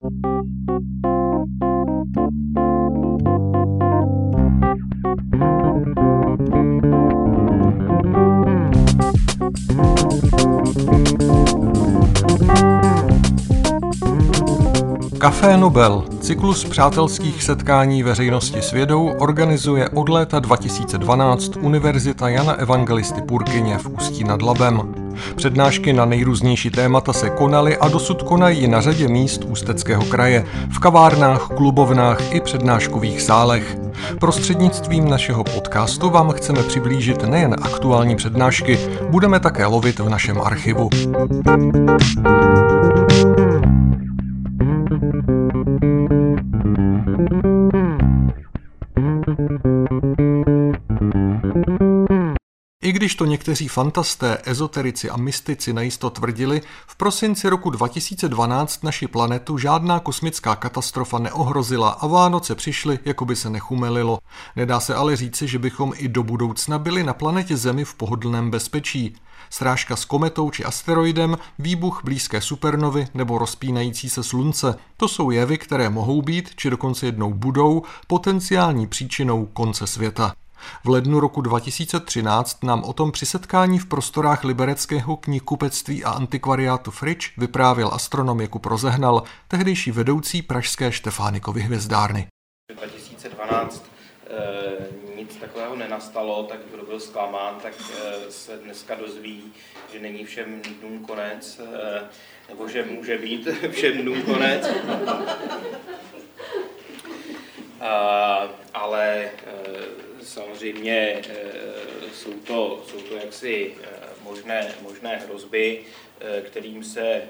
Café Nobel, cyklus přátelských setkání veřejnosti s vědou, organizuje od léta 2012 Univerzita Jana Evangelisty Purkyně v Ústí nad Labem. Přednášky na nejrůznější témata se konaly a dosud konají na řadě míst Ústeckého kraje, v kavárnách, klubovnách i přednáškových sálech. Prostřednictvím našeho podcastu vám chceme přiblížit nejen aktuální přednášky, budeme také lovit v našem archivu. I když to někteří fantasté, ezoterici a mystici najisto tvrdili, v prosinci roku 2012 naši planetu žádná kosmická katastrofa neohrozila a Vánoce přišly, jako by se nechumelilo. Nedá se ale říci, že bychom i do budoucna byli na planetě Zemi v pohodlném bezpečí. Srážka s kometou či asteroidem, výbuch blízké supernovy nebo rozpínající se slunce. To jsou jevy, které mohou být, či dokonce jednou budou, potenciální příčinou konce světa. V lednu roku 2013 nám o tom při setkání v prostorách libereckého knihkupectví a antikvariátu Frič vyprávěl astronom Jakub Rozehnal, tehdejší vedoucí pražské Štefánikovy hvězdárny. 2012 e, nic takového nenastalo, tak kdo byl zklamán, tak e, se dneska dozví, že není všem dnům konec, e, nebo že může být všem dnům konec. Ale e, samozřejmě eh, jsou to, jsou to jaksi eh, možné, možné hrozby, kterým se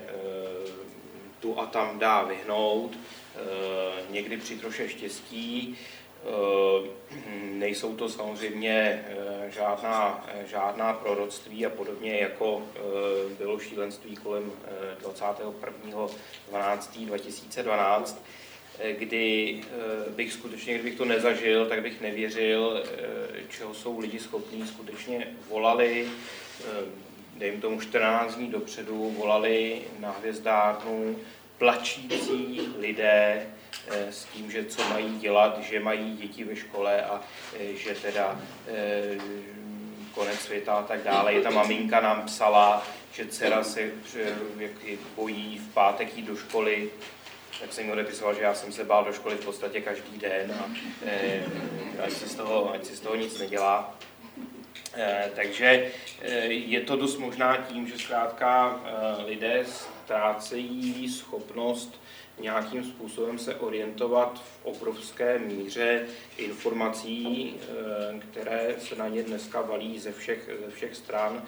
tu a tam dá vyhnout, někdy při troše štěstí. Nejsou to samozřejmě žádná, žádná proroctví a podobně, jako bylo šílenství kolem 21.12.2012 kdy eh, bych skutečně, kdybych to nezažil, tak bych nevěřil, eh, čeho jsou lidi schopní. Skutečně volali, eh, dejme tomu 14 dní dopředu, volali na hvězdárnu plačící lidé s tím, že co mají dělat, že mají děti ve škole a že teda konec světa a tak dále. Je ta maminka nám psala, že dcera se bojí v pátek jít do školy, tak jsem jim odepisoval, že já jsem se bál do školy v podstatě každý den a e, ať, si z toho, ať si z toho nic nedělá. E, takže e, je to dost možná tím, že zkrátka e, lidé ztrácejí schopnost nějakým způsobem se orientovat v obrovské míře informací, které se na ně dneska valí ze všech, ze všech stran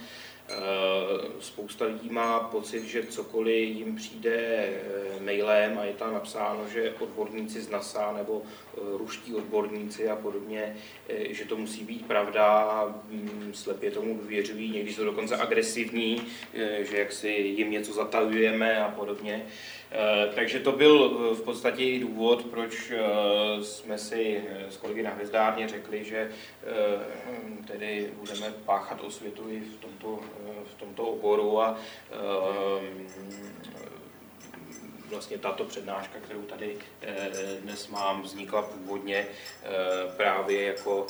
spousta lidí má pocit, že cokoliv jim přijde eh, mailem a je tam napsáno, že odborníci z NASA nebo eh, ruští odborníci a podobně, že to musí být pravda, mm, slepě tomu důvěřují, někdy jsou dokonce agresivní, že jak si jim něco zatajujeme a podobně. Eh, takže to byl eh, v podstatě i důvod, proč eh, jsme si s kolegy na hvězdárně řekli, že tedy budeme páchat osvětu i v tomto, v tomto oboru a vlastně tato přednáška, kterou tady dnes mám, vznikla původně právě jako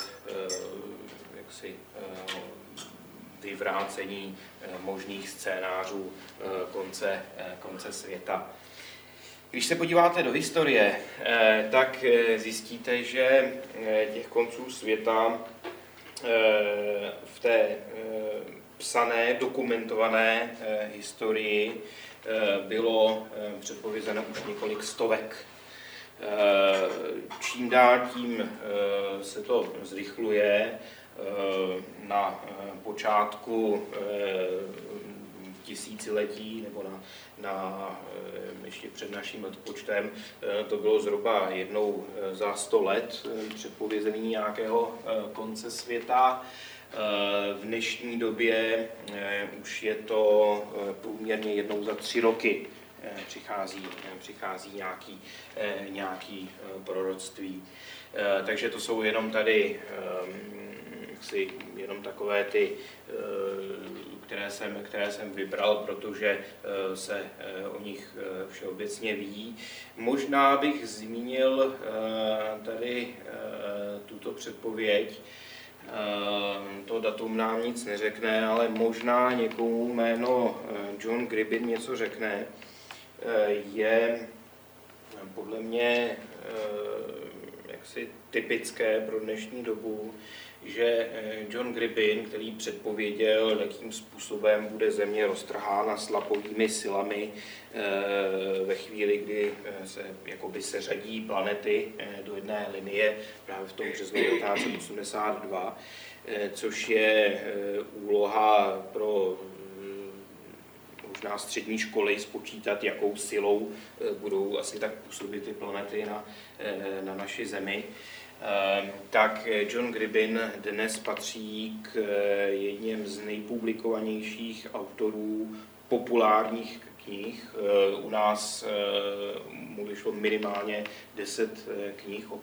jaksi vyvrácení možných scénářů konce, konce světa. Když se podíváte do historie, eh, tak eh, zjistíte, že eh, těch konců světa v té psané, dokumentované historii bylo předpovězeno už několik stovek. Čím dál tím se to zrychluje. Na počátku tisíciletí nebo na, na eh, ještě před naším odpočtem, eh, to bylo zhruba jednou eh, za sto let předpovězený nějakého konce světa. V dnešní době už je to průměrně jednou za tři roky přichází, přichází nějaký, nějaký proroctví. Takže to jsou jenom tady si jenom takové ty které jsem, které jsem vybral, protože se o nich všeobecně ví. Možná bych zmínil tady tuto předpověď, to datum nám nic neřekne, ale možná někomu jméno John Gribbin něco řekne. Je podle mě jaksi typické pro dnešní dobu, že eh, John Gribbin, který předpověděl, jakým způsobem bude země roztrhána slapovými silami eh, ve chvíli, kdy eh, se, jakoby se řadí planety do jedné linie právě v tom březnu 1982, což je úloha pro možná střední školy spočítat, jakou silou budou asi tak působit ty planety na, na naši Zemi. Ehm, tak John Gribbin dnes patří k eh, jedním z nejpublikovanějších autorů populárních knih. Eh, u nás eh, mu vyšlo minimálně 10 knih, o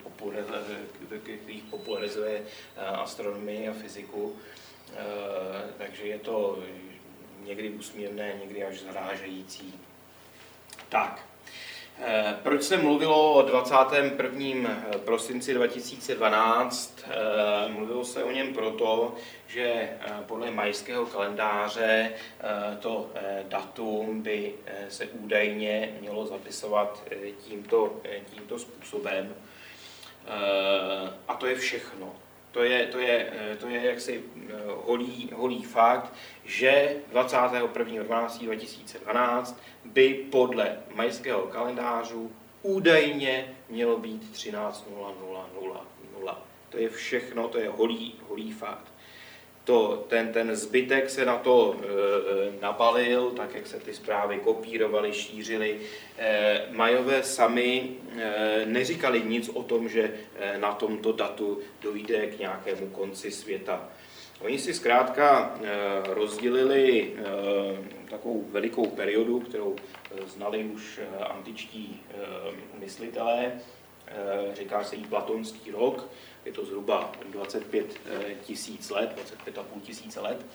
popularizuje astronomii a fyziku. Takže je to někdy úsměvné, někdy až zarážející. Tak, Eh, proč se mluvilo o 21. Eh, prosinci 2012? Eh, mluvilo se o něm proto, že podle majského kalendáře to datum by se údajně mělo zapisovat tímto, tímto způsobem. A to je všechno. To je, to je, to je jaksi holý, holý fakt, že 21.12.2012 by podle majského kalendářů údajně mělo být 13.00. To je všechno, to je holý, holý fakt. To, ten, ten zbytek se na to e, nabalil, tak jak se ty zprávy kopírovaly, šířily. E, Majové sami e, neříkali nic o tom, že e, na tomto datu dojde k nějakému konci světa. Oni si zkrátka eh, rozdělili eh, takovou velikou periodu, kterou znali už antičtí myslitelé, říká se jí platonský rok, je to zhruba 25 tisíc let, 25,5 tisíce let.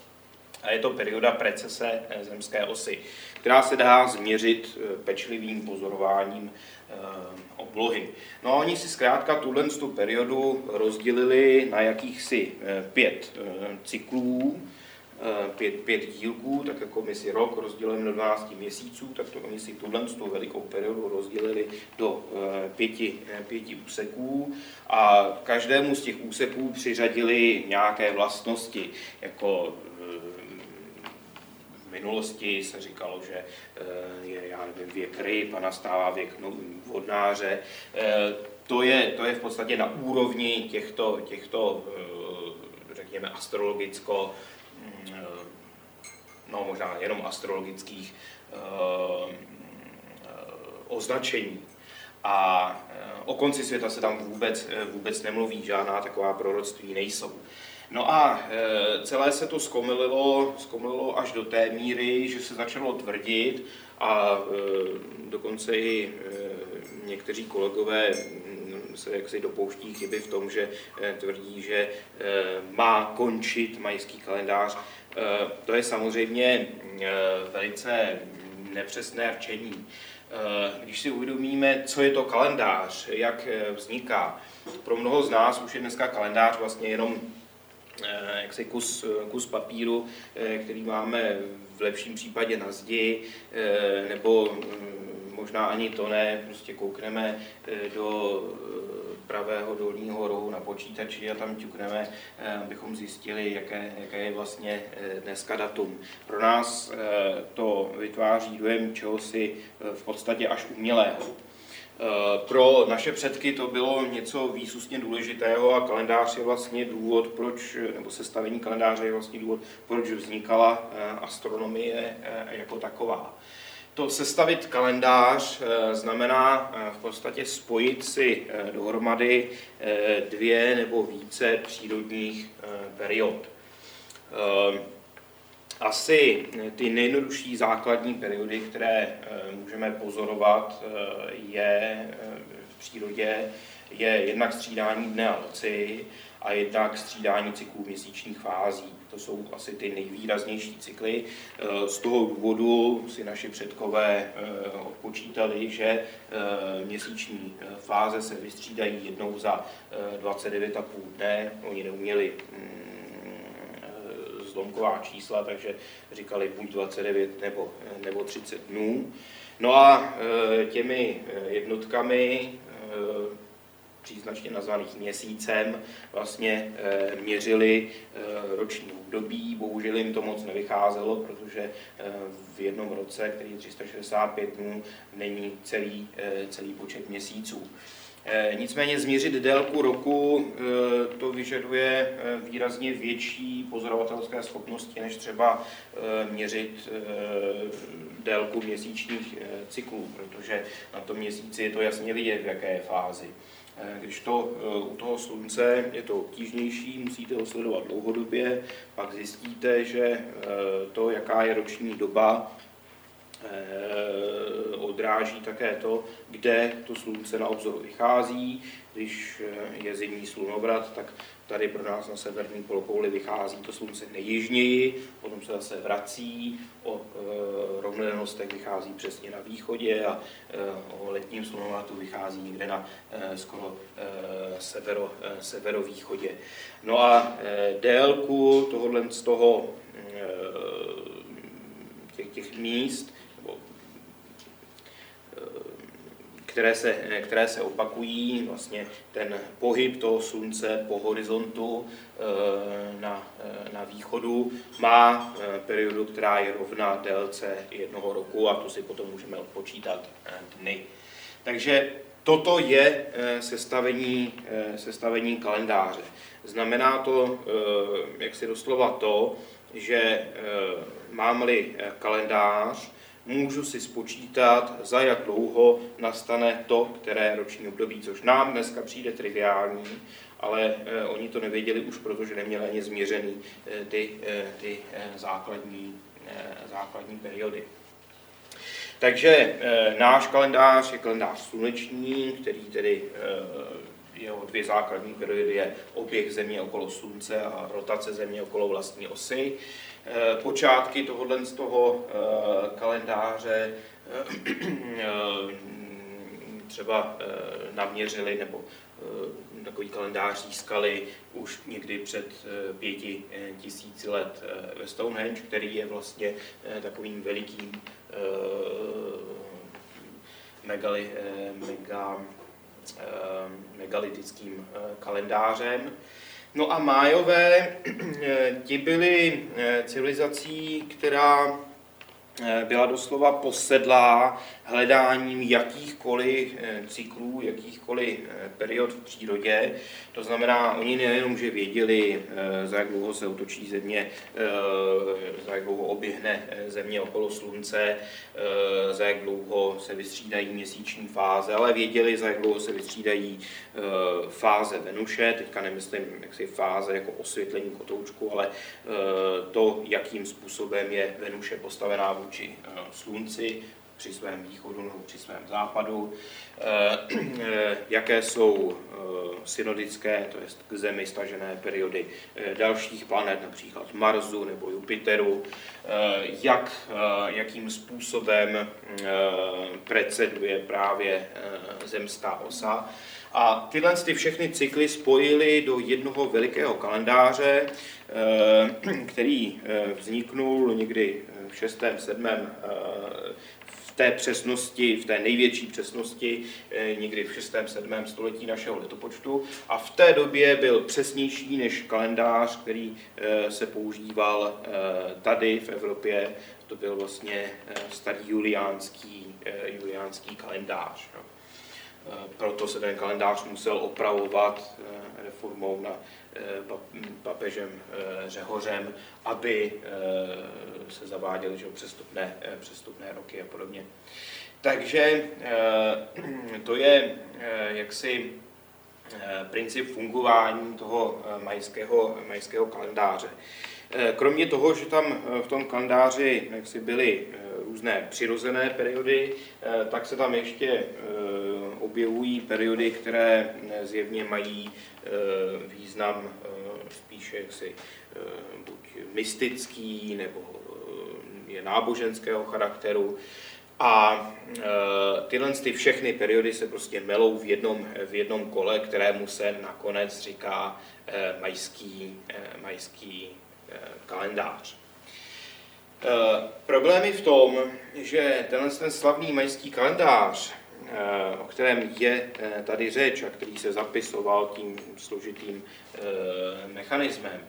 A je to perioda precese zemské osy, která se dá změřit pečlivým pozorováním oblohy. No a oni si zkrátka tuhle tu periodu rozdělili na jakýchsi eh, pět eh, cyklů, eh, pět, pět dílků, tak jako my si rok rozdělujeme do 12 měsíců, tak to oni si tuhle tu velikou periodu rozdělili do pěti, pěti úseků a každému z těch úseků přiřadili nějaké vlastnosti, jako minulosti se říkalo, že eh, je, já nevím, věk ryb a nastává věk no, vodnáře. Eh, to je, to je v podstatě na úrovni těchto, těchto eh, řekněme, astrologicko, no možná jenom astrologických označení. A o konci světa se tam vůbec, vůbec nemluví, žádná taková proroctví nejsou. No a celé se to zkomililo, zkomililo až do té míry, že se začalo tvrdit a dokonce i někteří kolegové se jaksi dopouští chyby v tom, že tvrdí, že má končit majský kalendář. To je samozřejmě velice nepřesné rčení. Když si uvědomíme, co je to kalendář, jak vzniká, pro mnoho z nás už je dneska kalendář vlastně jenom Eh, jaksi kus, kus papíru, eh, který máme v lepším případě na zdi, eh, nebo mm, možná ani to ne, prostě koukneme do pravého dolního rohu na počítači a tam ťukneme, abychom zjistili, jaké, jaké je vlastně dneska datum. Pro nás to vytváří dojem čehosi v podstatě až umělého. Eh, pro naše předky to bylo něco výsustně důležitého a kalendář je vlastně důvod, proč, nebo sestavení kalendáře je vlastně důvod, proč vznikala eh, astronomie eh, jako taková. To sestavit kalendář znamená v podstatě spojit si dohromady dvě nebo více přírodních period. Asi ty nejjednodušší základní periody, které eh, můžeme pozorovat, eh, je eh, v přírodě, je jednak střídání dne a noci a jednak střídání cyklů měsíčních fází. To jsou asi ty nejvýraznější cykly. Z toho důvodu si naši předkové odpočítali, že měsíční fáze se vystřídají jednou za 29,5 dne. Oni neuměli mm, zlomková čísla, takže říkali buď 29 nebo, nebo 30 dnů. No a těmi jednotkami příznačně nazvaných měsícem, vlastně měřili roční období. Bohužel jim to moc nevycházelo, protože v jednom roce, který je 365 dnů, není celý, celý počet měsíců. Eh, nicméně změřit délku roku eh, to vyžaduje eh, výrazně větší pozorovatelské schopnosti, než třeba měřit délku měsíčních cyklů, protože na tom měsíci je to jasně vidět, v jaké je fázi. Když to u toho slunce je to obtížnější, musíte ho sledovat dlouhodobě, pak zjistíte, že to, jaká je roční doba, Eh, odráží také to, kde to slunce na obzoru vychází. Když eh, je zimní slunovrat, tak tady pro nás na severní polokouli vychází to slunce nejjižněji, potom se zase vrací, o e, rovnostech vychází přesně na východě a e, o letním slunovratu vychází někde na e, skoro e, severo, e, severovýchodě. No a e, délku tohohle z toho e, těch, těch míst které se, které se opakují, vlastně ten pohyb toho slunce po horizontu eh, na, eh, na východu má eh, periodu, která je rovná délce jednoho roku a tu si potom můžeme odpočítat dny. Takže toto je sestavení, sestavení kalendáře. Znamená to, jak si doslova to, že mám-li kalendář, můžu si spočítat, za jak dlouho nastane to, které roční období, což nám dneska přijde triviální, ale eh, oni to nevěděli už, protože neměli ani změřený eh, ty, eh, ty základní, základní periody. Takže náš kalendář je kalendář sluneční, který tedy jeho dvě základní periody je oběh Země okolo Slunce a rotace Země okolo vlastní osy. Eh, počátky tohohle z toho eh, kalendáře eh, třeba naměřili nebo takový kalendář získali už někdy před pěti tisíci let ve Stonehenge, který je vlastně takovým velikým megali, mega, megalitickým kalendářem. No a májové, ti byli eh, civilizací, která Eh, byla doslova posedlá hledáním jakýchkoliv eh, cyklů, jakýchkoliv eh, period v přírodě. To znamená, oni nejenom, že věděli, za jak dlouho se otočí země, za jak dlouho oběhne země okolo slunce, za jak dlouho se vystřídají měsíční fáze, ale věděli, za jak dlouho se vystřídají fáze Venuše, teďka nemyslím jaksi fáze jako osvětlení kotoučku, ale to, jakým způsobem je Venuše postavená vůči eh, slunci při svém východu nebo při svém západu, eh, eh, jaké jsou synodické, to je k Zemi stažené periody dalších planet, například Marsu nebo Jupiteru, jak, jakým způsobem preceduje právě zemská osa. A tyhle ty všechny cykly spojili do jednoho velikého kalendáře, který vzniknul někdy v 6., 7. Eh, v té přesnosti, v té největší přesnosti eh, někdy v 6. 7. století našeho letopočtu a v té době byl přesnější než kalendář, který eh, se používal tady v Evropě. To byl vlastně starý juliánský, juliánský kalendář. Proto se ten kalendář musel opravovat reformou na Eh, papežem eh, Řehořem, aby eh, se zaváděly že, přestupné, přestupné roky a podobně. Takže to je jaksi princip fungování toho majského, majského kalendáře. Kromě toho, že tam v tom kalendáři jaksi byly různé přirozené periody, tak se tam ještě objevují periody, které zjevně mají význam spíše jaksi buď mystický nebo je náboženského charakteru. A tyhle ty všechny periody se prostě melou v jednom, v jednom kole, kterému se nakonec říká majský, majský kalendář. Eh, problém je v tom, že tenhle ten slavný majský kalendář, eh, o kterém je eh, tady řeč a který se zapisoval tím složitým mechanismem,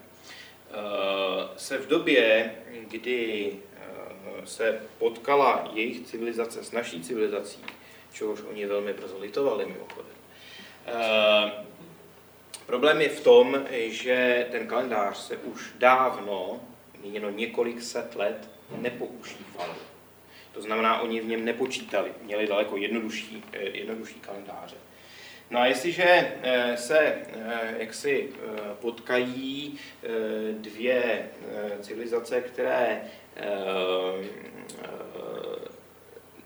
se v době, kdy se potkala jejich civilizace s naší civilizací, čehož oni velmi brzo litovali mimochodem, problém je v tom, že ten kalendář se už dávno míněno několik set let, nepoužívali. To znamená, oni v něm nepočítali, měli daleko jednodušší, eh, jednodušší kalendáře. No a jestliže eh, se eh, jaksi potkají dvě civilizace, které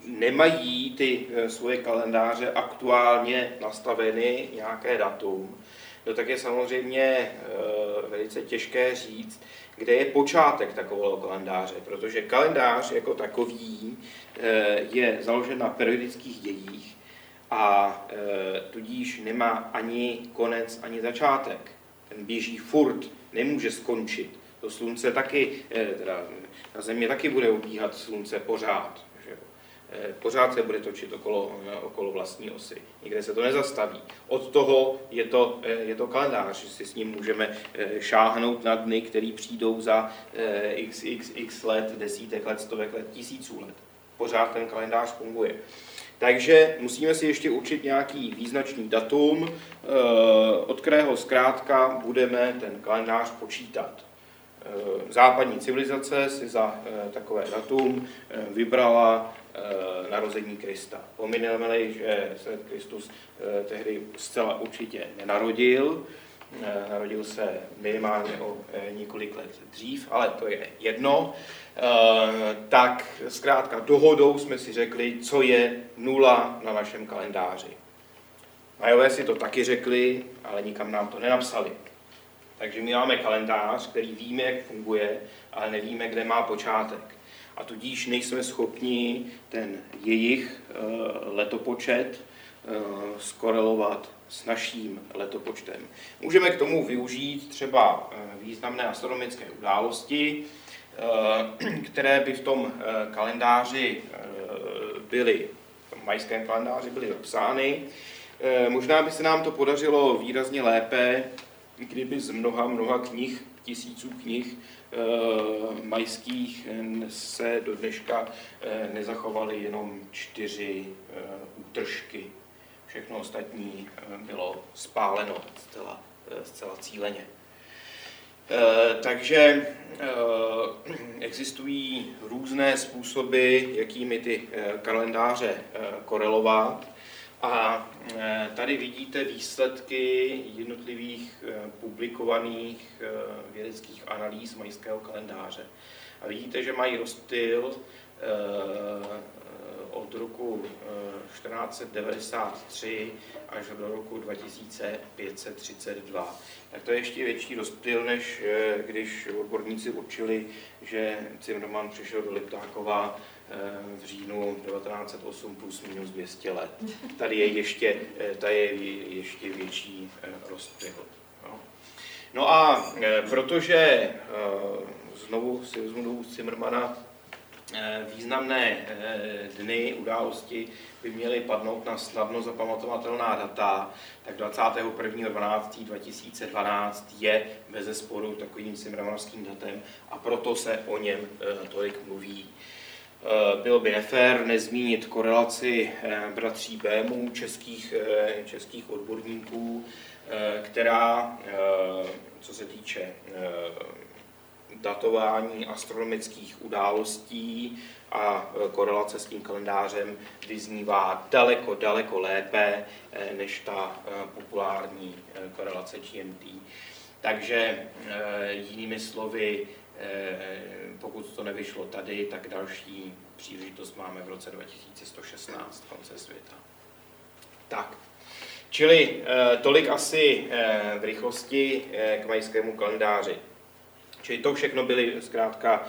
nemají ty svoje kalendáře aktuálně nastaveny nějaké datum, no tak je samozřejmě velice těžké říct, kde je počátek takového kalendáře, protože kalendář jako takový eh, je založen na periodických dějích a eh, tudíž nemá ani konec, ani začátek. Ten běží furt, nemůže skončit. To slunce taky, eh, teda na země taky bude obíhat slunce pořád. Eh, pořád se bude točit okolo, eh, okolo vlastní osy. Nikde se to nezastaví. Od toho je to, eh, je to kalendář, že si s ním můžeme šáhnout na dny, které přijdou za x, x, x let, desítek let, stovek let, tisíců let. Pořád ten kalendář funguje. Takže musíme si ještě určit nějaký význačný datum, od kterého zkrátka budeme ten kalendář počítat. Západní civilizace si za takové datum vybrala narození Krista. Pomineme-li, že se Kristus eh, tehdy zcela určitě nenarodil, eh, narodil se minimálně o několik let dřív, ale to je jedno, tak zkrátka dohodou jsme si řekli, co je nula na našem kalendáři. Majové si to taky řekli, ale nikam nám to nenapsali. Takže my máme kalendář, který víme, jak funguje, ale nevíme, kde má počátek a tudíž nejsme schopni ten jejich eh, letopočet eh, skorelovat s naším letopočtem. Můžeme k tomu využít třeba eh, významné astronomické události, které by v tom kalendáři byly, v tom majském kalendáři byly zapsány. Možná by se nám to podařilo výrazně lépe, kdyby z mnoha, mnoha knih, tisíců knih, majských se do dneška eh, nezachovaly jenom čtyři eh, útržky. Všechno ostatní bylo spáleno zcela, zcela cíleně. Takže existují různé způsoby, jakými ty kalendáře korelovat. A e, tady vidíte výsledky jednotlivých e, publikovaných e, vědeckých analýz majského kalendáře. A vidíte, že mají rozptyl od roku 1493 až do roku 2532. Tak to je ještě větší rozptyl, než když odborníci určili, že Zimmermann přišel do Liptákova v říjnu 1908 plus minus 200 let. Tady je ještě, eh, tady je ještě větší eh, rozptyl. No a eh, protože znovu si vezmu do Zimmermana, významné dny, události by měly padnout na snadno zapamatovatelná data, tak 21.12.2012 je bez sporu takovým Zimmermanovským datem a proto se o něm tolik mluví. Eh, bylo by nefér nezmínit korelaci eh, bratří Bémů, českých, eh, českých odborníků, která, co se týče datování astronomických událostí a korelace s tím kalendářem vyznívá daleko, daleko lépe než ta populární korelace GMT. Takže jinými slovy, pokud to nevyšlo tady, tak další příležitost máme v roce 2116, konce světa. Tak, čili tolik asi v rychlosti k majskému kalendáři. Čili to všechno byly zkrátka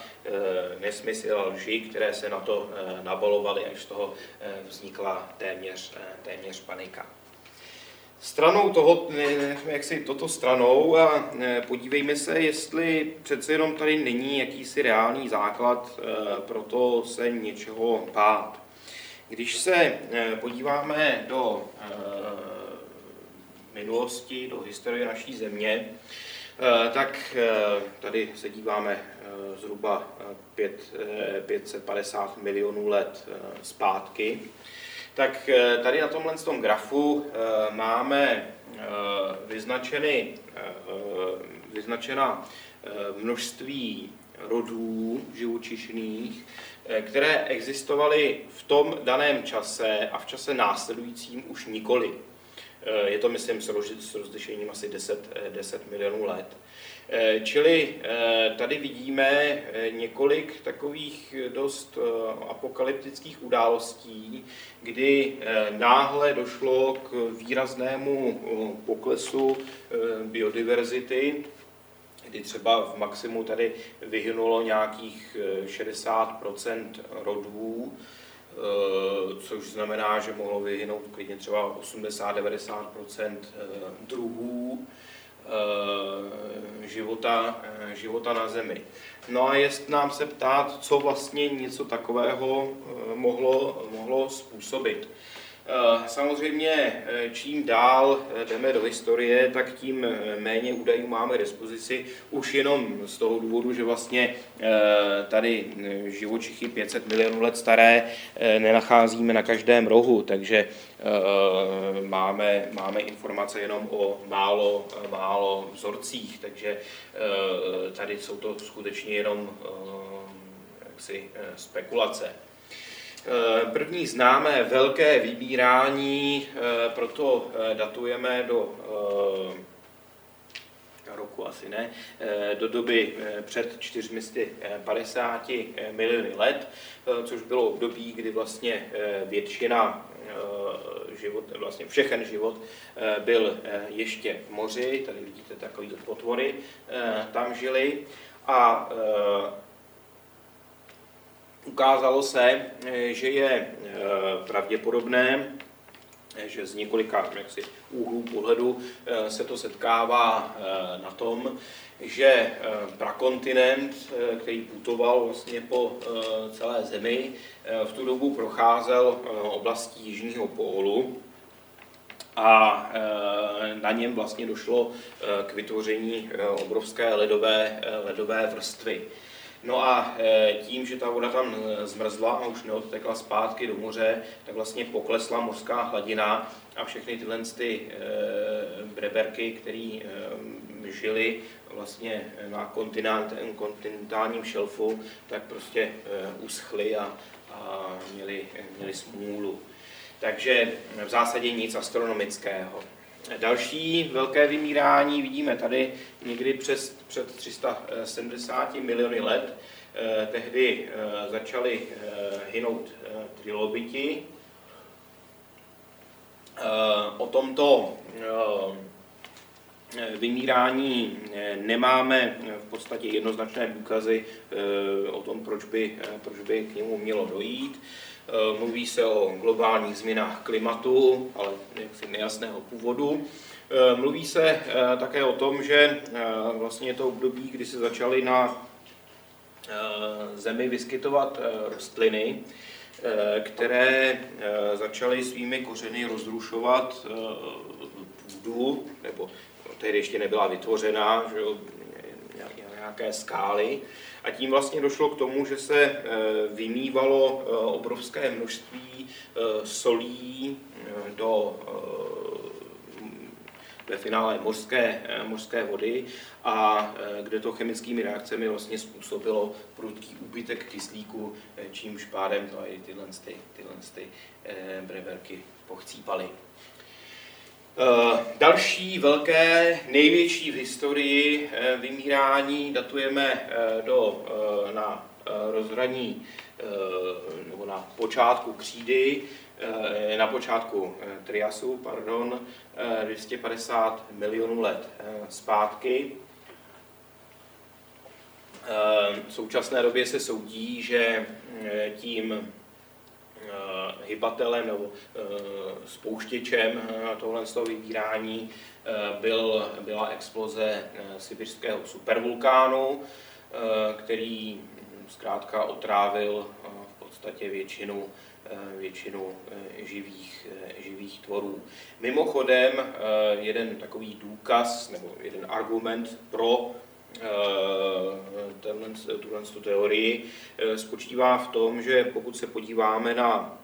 nesmysly a lži, které se na to nabalovaly, až z toho vznikla téměř, téměř panika. Stranou toho, jak si toto stranou a podívejme se, jestli přece jenom tady není jakýsi reálný základ e, pro to se něčeho bát. Když se e, podíváme do e, minulosti, do historie naší země, tak tady se díváme zhruba 5, 550 milionů let zpátky tak eh, tady na tomhle tom grafu eh, máme eh, vyznačeny, vyznačena množství rodů živočišných, které existovaly v tom daném čase a v čase následujícím už nikoli. Je to, myslím, s rozlišením asi 10, 10 milionů let. Eh, čili eh, tady vidíme eh, několik takových dost apokalyptických událostí, kdy náhle došlo k výraznému poklesu biodiverzity, kdy třeba v maximu tady vyhynulo nějakých 60% rodů, což znamená, že mohlo vyhynout klidně třeba 80-90% druhů. Eh, života, eh, života na Zemi. No a jest nám se ptát, co vlastně něco takového eh, mohlo, mohlo způsobit. Eh, samozřejmě eh, čím dál eh, jdeme do historie, tak tím méně údajů máme k dispozici, už jenom z toho důvodu, že vlastně tady živočichy 500 milionů let staré nenacházíme na každém rohu, takže máme, máme informace jenom o málo, málo vzorcích, takže tady jsou to skutečně jenom jaksi, spekulace. Eh, první známé velké vybírání, eh, proto eh, datujeme do roku asi ne, do doby před 450 miliony let, což bylo období, kdy vlastně většina život, vlastně všechen život byl ještě v moři, tady vidíte takový potvory, tam žili. A Ukázalo se, eh, že je eh, pravděpodobné, eh, že z několika jaksi, úhlů pohledu se to setkává na tom, že prakontinent, který putoval vlastně po celé zemi, v tu dobu procházel oblastí Jižního pólu a na něm vlastně došlo k vytvoření obrovské ledové, ledové vrstvy. No a e, tím, že ta voda tam e, zmrzla a už neodtekla zpátky do moře, tak vlastně poklesla mořská hladina a všechny tyhle ty e, breberky, které žili vlastně na kontinentálním šelfu, tak prostě uschly a, a měli, měli smůlu. Takže v zásadě nic astronomického. Další velké vymírání vidíme tady někdy přes, před 370 miliony let. Eh, tehdy eh, začaly eh, hynout trilobiti. O tomto vymírání nemáme v podstatě jednoznačné důkazy o tom, proč by, proč by k němu mělo dojít. Eh, mluví se o globálních změnách klimatu, ale jaksi nejasného původu. Eh, mluví se eh, také o tom, že vlastně je to období, kdy se začaly na Zemi vyskytovat rostliny, které začaly svými kořeny rozrušovat půdu, nebo tehdy ještě nebyla vytvořena, že nějaké skály, a tím vlastně došlo k tomu, že se eh, vymývalo eh, obrovské množství eh, solí do ve finále mořské, mořské vody a kde to chemickými reakcemi vlastně způsobilo prudký úbytek kyslíku, čímž pádem to i tyhle, ty, tyhle ty breverky pochcípaly. Eh, další velké, největší v historii eh, vymírání datujeme eh, do, na rozhraní nebo na počátku křídy, na počátku Triasu, pardon, 250 milionů let zpátky. V současné době se soudí, že tím hybatelem nebo spouštěčem tohle z toho vybírání byl, byla exploze sibirského supervulkánu, který zkrátka otrávil v podstatě většinu, většinu živých, živých tvorů. Mimochodem, jeden takový důkaz nebo jeden argument pro tuhle teorii spočívá v tom, že pokud se podíváme na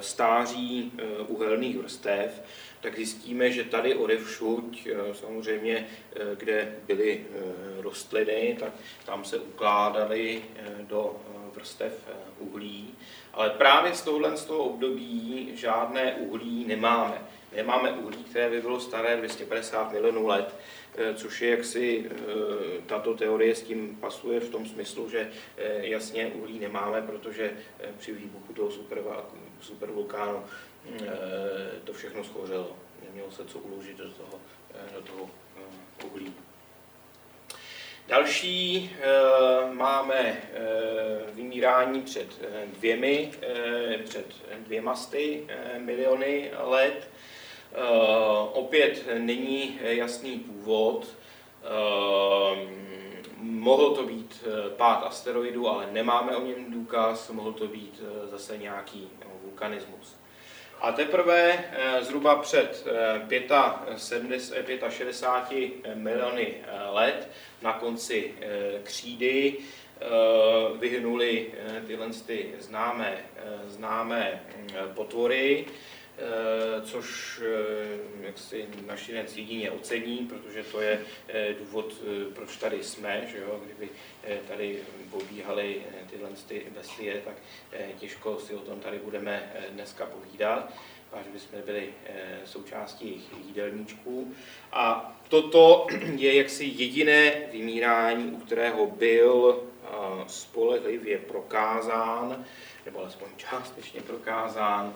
stáří uhelných vrstev, tak zjistíme, že tady odevšuť, eh, samozřejmě, eh, kde byly eh, rostliny, tak tam se ukládaly do vrstev uhlí. Ale právě z tohohle z toho období žádné uhlí nemáme. Nemáme uhlí, které by bylo staré 250 milionů let, což je jaksi tato teorie s tím pasuje v tom smyslu, že jasně uhlí nemáme, protože při výbuchu toho supervulkánu Eh, to všechno schořelo. Nemělo se co uložit do toho, eh, do toho eh, uhlí. Další máme vymírání před dvěmi, před dvěma sty miliony let. Opět není jasný původ. Mohl to být pád asteroidu, ale nemáme o něm důkaz. Mohl to být zase nějaký vulkanismus. A teprve eh, zhruba před 65 eh, miliony eh, let na konci křídy vyhnuli tyhle ty známé, známé potvory, což jak si naši dnes jedině ocení, protože to je důvod, proč tady jsme, že jo? kdyby tady pobíhaly tyhle ty bestie, tak těžko si o tom tady budeme dneska povídat až bychom byli součástí jejich jídelníčků. A toto je jaksi jediné vymírání, u kterého byl spolehlivě prokázán, nebo alespoň částečně prokázán,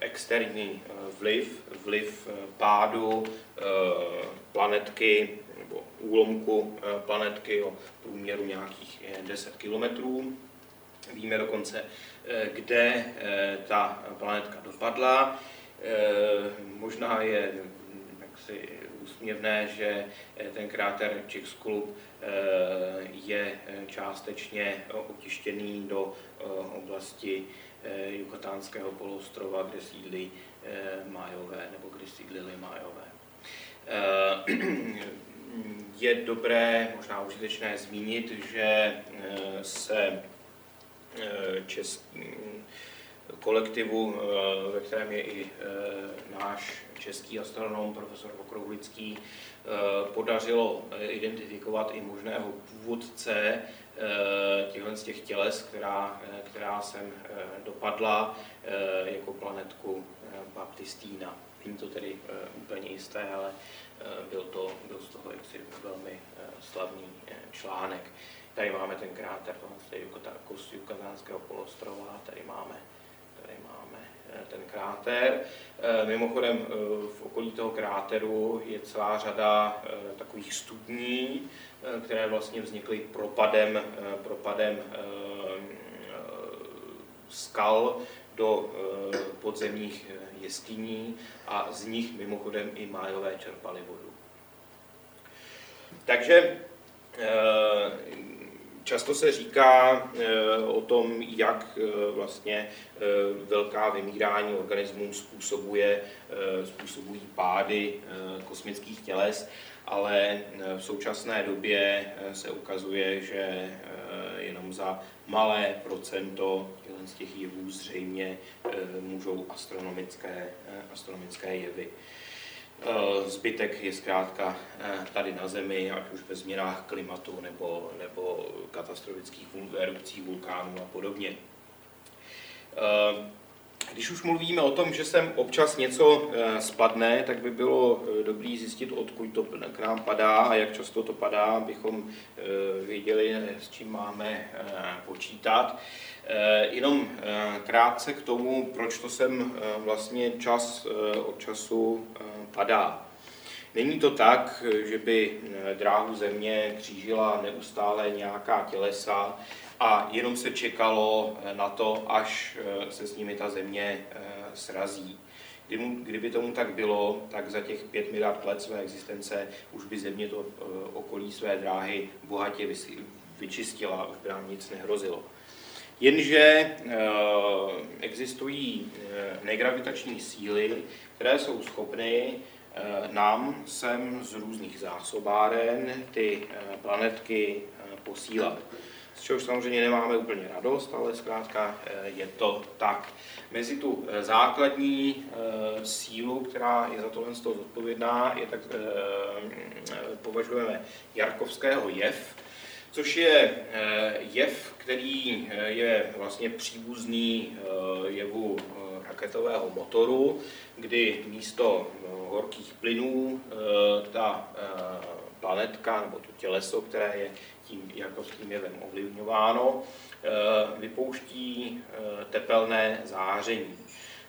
externí vliv, vliv pádu planetky nebo úlomku planetky o průměru nějakých 10 kilometrů. Víme dokonce, eh, kde eh, ta planetka dopadla. Eh, možná je jaksi úsměvné, že ten kráter Chicxulub je částečně otištěný do oblasti Yucatánského poloostrova, kde sídlí Májové, nebo kde sídlili Májové. Je dobré, možná užitečné zmínit, že se Eh, českým kolektivu, eh, ve kterém je i eh, náš český astronom, profesor Okrouhlický, podařilo identifikovat i možného původce těchto z těch těles, která, která sem dopadla jako planetku Baptistína. Není to tedy úplně jisté, ale byl to, byl z toho jaksi velmi slavný článek. Tady máme ten kráter, kus Jukatánského polostrova, tady máme, tady máme eh, ten kráter. Eh, mimochodem eh, v okolí toho kráteru je celá řada takových studní, které vlastně vznikly propadem, propadem skal do podzemních jeskyní a z nich mimochodem i májové čerpali vodu. Takže Často se říká eh, o tom, jak eh, vlastně eh, velká vymírání organismů způsobuje, způsobují pády kosmických těles, ale v současné době se ukazuje, že jenom za malé procento z těch jevů zřejmě můžou astronomické, astronomické jevy. Eh, zbytek je zkrátka eh, tady na Zemi, ať už ve změnách klimatu nebo, nebo katastrofických erupcích vulkánů a podobně. Eh, Když už mluvíme o tom, že sem občas něco spadne, tak by bylo dobré zjistit, odkud to k nám padá a jak často to padá, abychom věděli, s čím máme počítat. Jenom krátce k tomu, proč to sem vlastně čas od času padá. Není to tak, že by dráhu země křížila neustále nějaká tělesa, a jenom se čekalo eh, na to, až eh, se s nimi ta země eh, srazí. Kdyby tomu tak bylo, tak za těch pět miliard let své existence už by země to okolí své dráhy bohatě vyčistila, už by nám nic nehrozilo. Jenže existují negravitační síly, které jsou schopny nám sem z různých zásobáren ty planetky posílat z čehož samozřejmě nemáme úplně radost, ale zkrátka eh, je to tak. Mezi tu eh, základní eh, sílu, která je za tohle zodpovědná, je tak považujeme Jarkovského jev, což je jev, který je vlastně příbuzný jevu raketového motoru, kdy místo horkých plynů ta planetka nebo to těleso, které je tím Jarkovským jevem ovlivňováno, eh, vypouští eh, tepelné záření.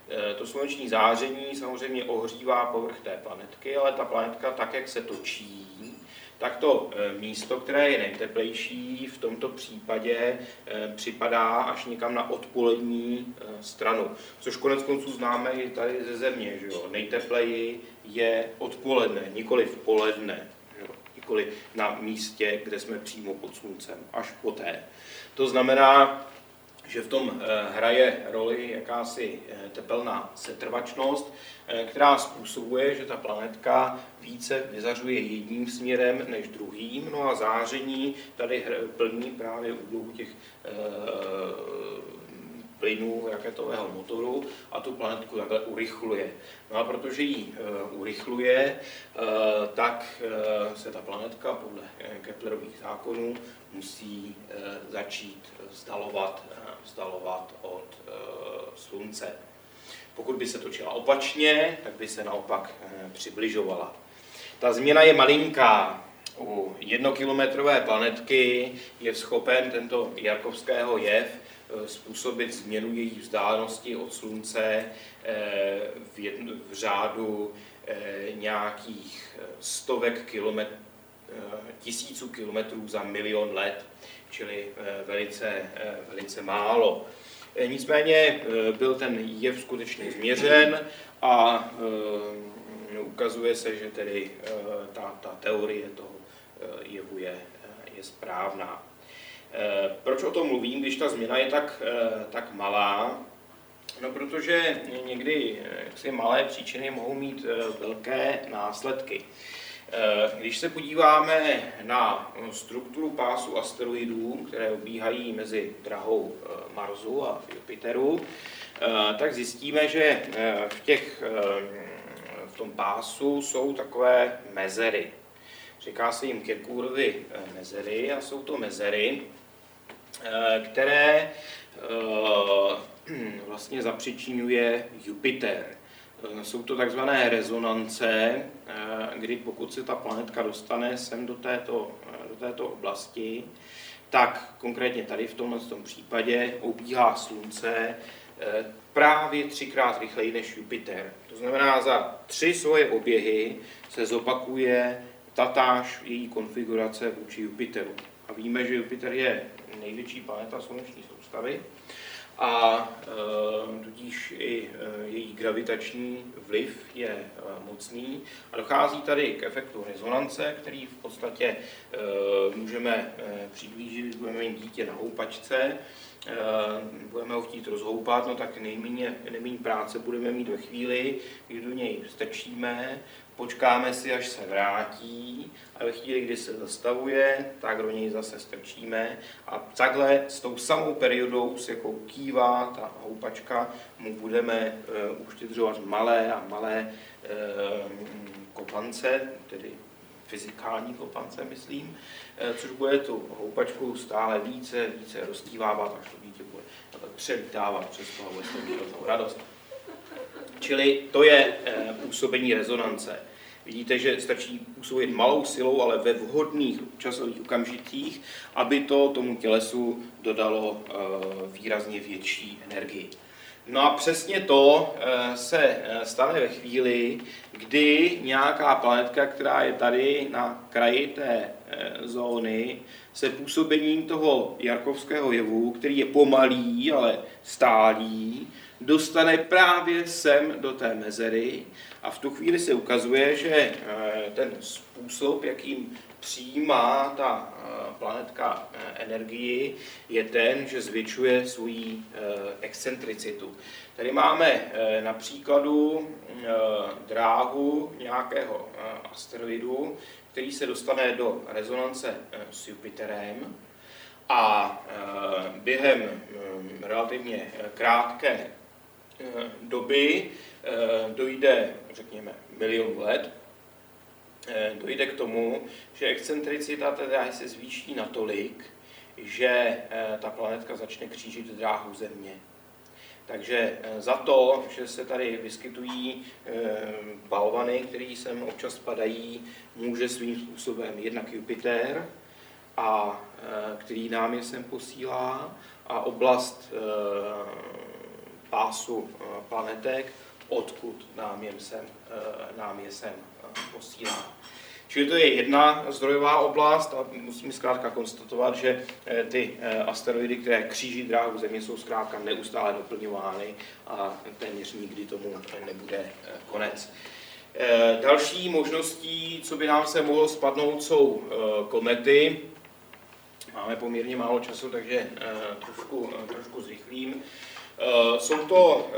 Eh, to sluneční záření samozřejmě ohřívá povrch té planetky, ale ta planetka tak, jak se točí, tak to místo, které je nejteplejší, v tomto případě připadá až někam na odpolední stranu. Což konec konců známe i tady ze země, že jo? nejtepleji je odpoledne, nikoli v poledne nikoli na místě, kde jsme přímo pod sluncem, až poté. To znamená, že v tom eh, hraje roli jakási eh, tepelná setrvačnost, eh, která způsobuje, že ta planetka více vyzařuje jedním směrem než druhým, no a záření tady plní právě úlohu těch plynů raketového motoru a tu planetku takhle urychluje. No a protože ji urychluje, tak se ta planetka podle Keplerových zákonů musí uh, začít vzdalovat, uh, vzdalovat od uh, Slunce. Pokud by se točila opačně, tak by se naopak přibližovala. Ta změna je malinká. U jednokilometrové planetky je schopen tento Jarkovského jev Eh, způsobit změnu její vzdálenosti od Slunce eh, v, jednu, v řádu eh, nějakých stovek kilometrů, tisíců kilometrů za milion let, čili velice, velice málo. Nicméně byl ten jev skutečně změřen a ukazuje se, že tedy ta, ta teorie toho jevu je, je správná. Eh, proč o tom mluvím, když ta změna je tak, eh, tak malá? No, protože někdy eh, jaksi malé příčiny mohou mít velké následky. Když se podíváme na strukturu pásu asteroidů, které obíhají mezi drahou Marsu a Jupiteru, tak zjistíme, že v, těch, v tom pásu jsou takové mezery. Říká se jim Kirkurovy mezery a jsou to mezery, Eh, které eh, vlastně zapřičinuje Jupiter. Eh, jsou to takzvané rezonance, kdy pokud se ta planetka dostane sem do této, do této oblasti, tak konkrétně tady v tomhle tom případě obíhá Slunce právě třikrát rychleji než Jupiter. To znamená, za tři svoje oběhy se zopakuje tatáž její konfigurace vůči Jupiteru. A víme, že Jupiter je největší planeta sluneční soustavy a e, tudíž i e, její gravitační vliv je e, mocný a dochází tady k efektu rezonance, který v podstatě e, můžeme přiblížit, budeme mít dítě na houpačce, budeme ho chtít rozhoupat, no tak nejméně, nejméně práce budeme mít ve chvíli, kdy do něj strčíme, počkáme si, až se vrátí a ve chvíli, kdy se zastavuje, tak do něj zase strčíme a takhle s tou samou periodou se jako kývá ta houpačka, mu budeme uh, uštědřovat malé a malé uh, kopance, tedy fyzikální kopance, myslím, uh, což bude tu houpačku stále více, více rozkývávat, až to dítě bude přelítávat přes to a bude radost. Čili to je působení rezonance. Vidíte, že stačí působit malou silou, ale ve vhodných časových okamžitích, aby to tomu tělesu dodalo výrazně větší energii. No a přesně to eh, se eh, stane ve chvíli, kdy nějaká planetka, která je tady na kraji té eh, zóny, se působením toho Jarkovského jevu, který je pomalý, ale stálý, dostane právě sem do té mezery a v tu chvíli se ukazuje, že ten způsob, jakým přijímá ta eh, planetka eh, energii, je ten, že zvětšuje svoji eh, excentricitu. Tady máme na příkladu dráhu nějakého asteroidu, který se dostane do rezonance s Jupiterem a během relativně krátké doby dojde, řekněme, milion let, Eh, dojde k tomu, že excentricita té dráhy se zvýší natolik, že eh, ta planetka začne křížit dráhu Země. Takže eh, za to, že se tady vyskytují balvany, které sem občas padají, může svým způsobem jednak Jupiter, a který nám je sem posílá, a oblast pásu planetek, odkud nám je sem, nám je sem posílá. Čili to je jedna zdrojová oblast a musíme zkrátka konstatovat, že eh, ty eh, asteroidy, které kříží dráhu Země, jsou zkrátka neustále doplňovány a téměř nikdy tomu nebude eh, konec. Další možností, co by nám se mohlo spadnout, jsou komety. Máme poměrně málo času, takže trošku, trošku zrychlím. Jsou to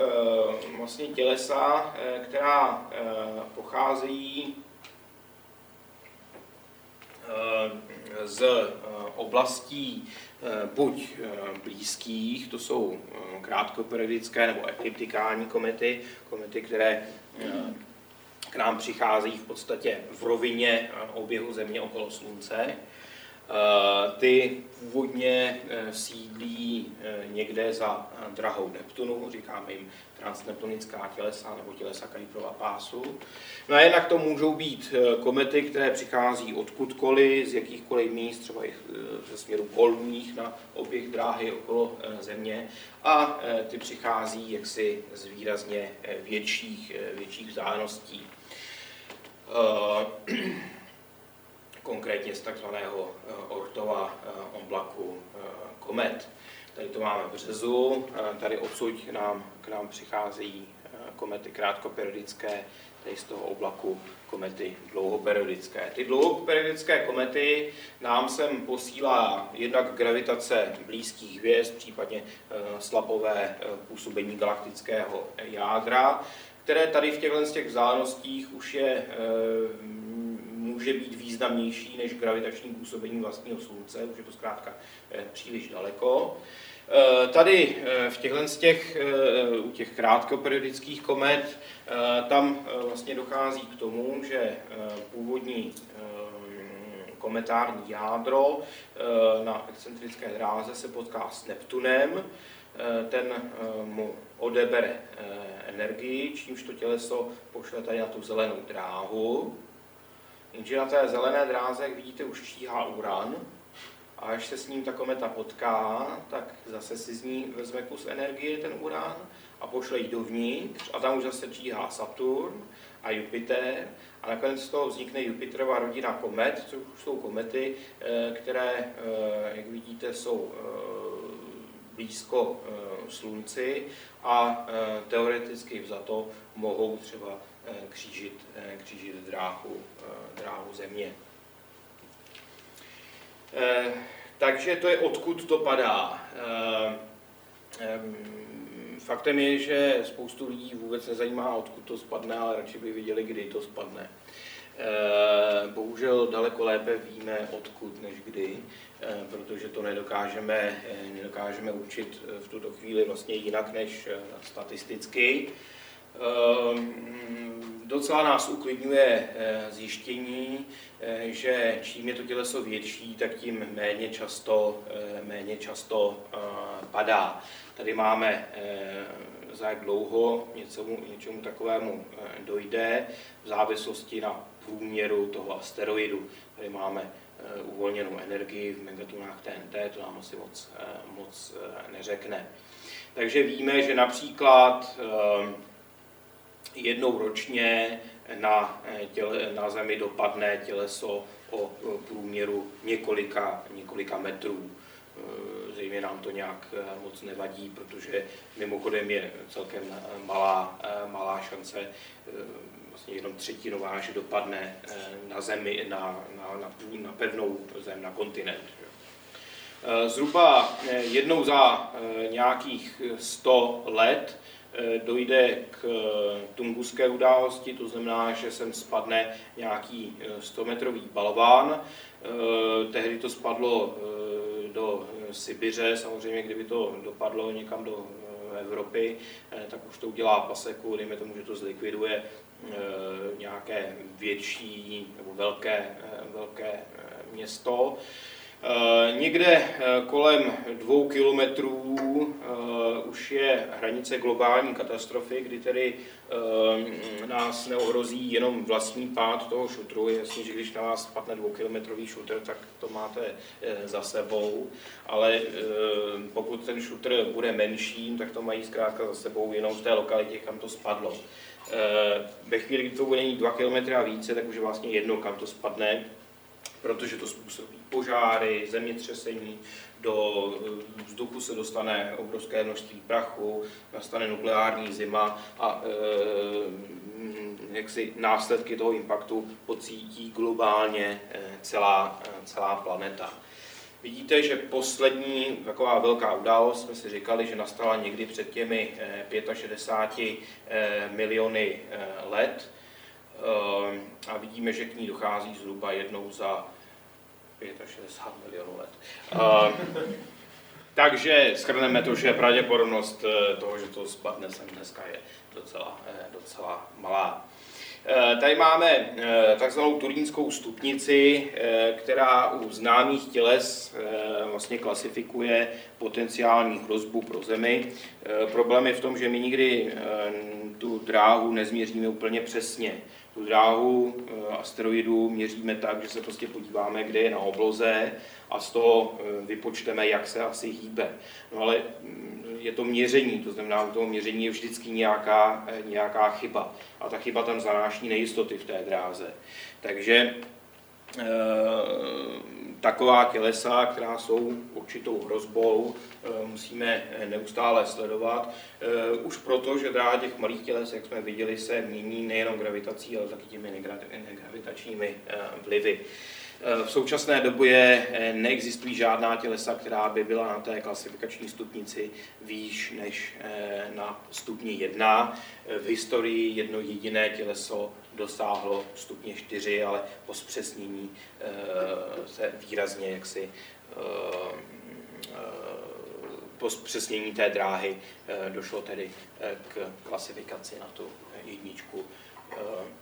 vlastně tělesa, která pocházejí Eh, z eh, oblastí eh, buď blízkých, to jsou krátkoperiodické nebo ekliptikální komety, komety, které k nám přichází v podstatě v rovině oběhu Země okolo Slunce. Ty původně sídlí někde za drahou Neptunu, říkáme jim transneptunická tělesa nebo tělesa Kuiperova pásu. No a jednak to můžou být eh, komety, které přichází odkudkoliv, z jakýchkoliv míst, třeba i eh, ze směru polních na oběh dráhy okolo eh, Země a ty přichází jaksi z výrazně větších, větších vzdáleností. Konkrétně z takzvaného Ortova oblaku komet. Tady to máme v březu, tady odsud nám, k nám přicházejí eh, komety krátkoperiodické, tady z toho oblaku komety dlouhoperiodické. Ty dlouhoperiodické komety nám sem posílá jednak gravitace blízkých hvězd, případně eh, slabové eh, působení galaktického jádra, které tady v těchto vzdálenostích už je může být významnější než gravitační působení vlastního Slunce, už je to zkrátka příliš daleko. Eh, tady eh, v těchto z těch, eh, u těch krátkoperiodických komet, tam vlastně dochází k tomu, že původní kometární jádro na excentrické dráze se potká s Neptunem, ten mu odebere energii, čímž to těleso pošle tady na tu zelenou dráhu. Jenže na té zelené dráze, jak vidíte, už číhá uran, a až se s ním ta kometa potká, tak zase si z ní vezme kus energie, ten urán, a pošle ji dovnitř a tam už zase číhá Saturn a Jupiter. A nakonec z toho vznikne Jupiterová rodina komet, což jsou komety, eh, které, eh, jak vidíte, jsou eh, blízko Slunci a teoreticky za to mohou třeba křížit, křížit dráhu, dráhu Země. Eh, takže to je odkud to padá. Eh, faktem je, že spoustu lidí vůbec nezajímá, odkud to spadne, ale radši by viděli, kdy to spadne. Eh, bohužel daleko lépe víme, odkud než kdy, protože to nedokážeme, nedokážeme učit v tuto chvíli vlastně jinak než statisticky. Docela nás uklidňuje zjištění, Eh, že čím je to těleso větší, tak tím méně často, eh, méně často eh, padá. Tady máme za jak dlouho něčemu, něčemu takovému dojde v závislosti na průměru toho asteroidu. Tady máme uvolněnou energii v megatunách TNT, to nám asi moc, moc neřekne. Takže víme, že například jednou ročně na, těle, na Zemi dopadne těleso o průměru několika, několika metrů. E, zřejmě nám to nějak e, moc nevadí, protože mimochodem je celkem malá, malá šance, vlastně jenom třetinová, že dopadne na zemi, na, na, na, na pevnou zem, na kontinent. Zhruba jednou za nějakých 100 let Eh, dojde k eh, tunguské události, to znamená, že sem spadne nějaký 100-metrový eh, balván. Tehdy to spadlo do Sibiře, samozřejmě kdyby to dopadlo někam do Evropy, tak už to udělá paseku, dejme tomu, že to zlikviduje nějaké větší nebo velké, velké město. Eh, někde eh, kolem dvou kilometrů eh, už je hranice globální katastrofy, kdy tedy nás neohrozí jenom vlastní pád toho šutru. Jasně, že když na vás spadne dvoukilometrový šutr, tak to máte za sebou, ale pokud ten šutr bude menší, tak to mají zkrátka za sebou jenom v té lokalitě, kam to spadlo. Ve chvíli, kdy to bude mít 2 km a více, tak už je vlastně jedno, kam to spadne, protože to způsobí požáry, zemětřesení, do vzduchu se dostane obrovské množství prachu, nastane nukleární zima a e, jak si následky toho impaktu pocítí globálně e, celá, celá planeta. Vidíte, že poslední taková velká událost, jsme si říkali, že nastala někdy před těmi 65 miliony let, a vidíme, že k ní dochází zhruba jednou za 65 milionů let. Ehm, takže schrneme to, že pravděpodobnost eh, toho, že to spadne sem dneska je docela, eh, docela malá. Eh, tady máme takzvanou turínskou stupnici, která u známých těles vlastně klasifikuje potenciální hrozbu pro Zemi. Problém je v tom, že my nikdy tu dráhu nezměříme úplně přesně tu dráhu eh, asteroidů měříme tak, že se prostě podíváme, kde je na obloze a z toho eh, vypočteme, jak se asi hýbe. No ale mm, je to měření, to znamená, u toho měření je vždycky nějaká, eh, nějaká chyba. A ta chyba tam zanáší nejistoty v té dráze. Takže taková tělesa, která jsou určitou hrozbou, eh, musíme neustále sledovat. Eh, už proto, že dráha těch malých těles, jak jsme viděli, se mění nejenom gravitací, ale taky těmi negravitačními eh, vlivy. V současné době neexistují žádná tělesa, která by byla na té klasifikační stupnici výš než na stupni 1. V historii jedno jediné těleso dosáhlo stupně 4, ale po zpřesnění eh, se výrazně jaksi eh, eh, po zpřesnění té dráhy došlo tedy k klasifikaci na tu jedničku.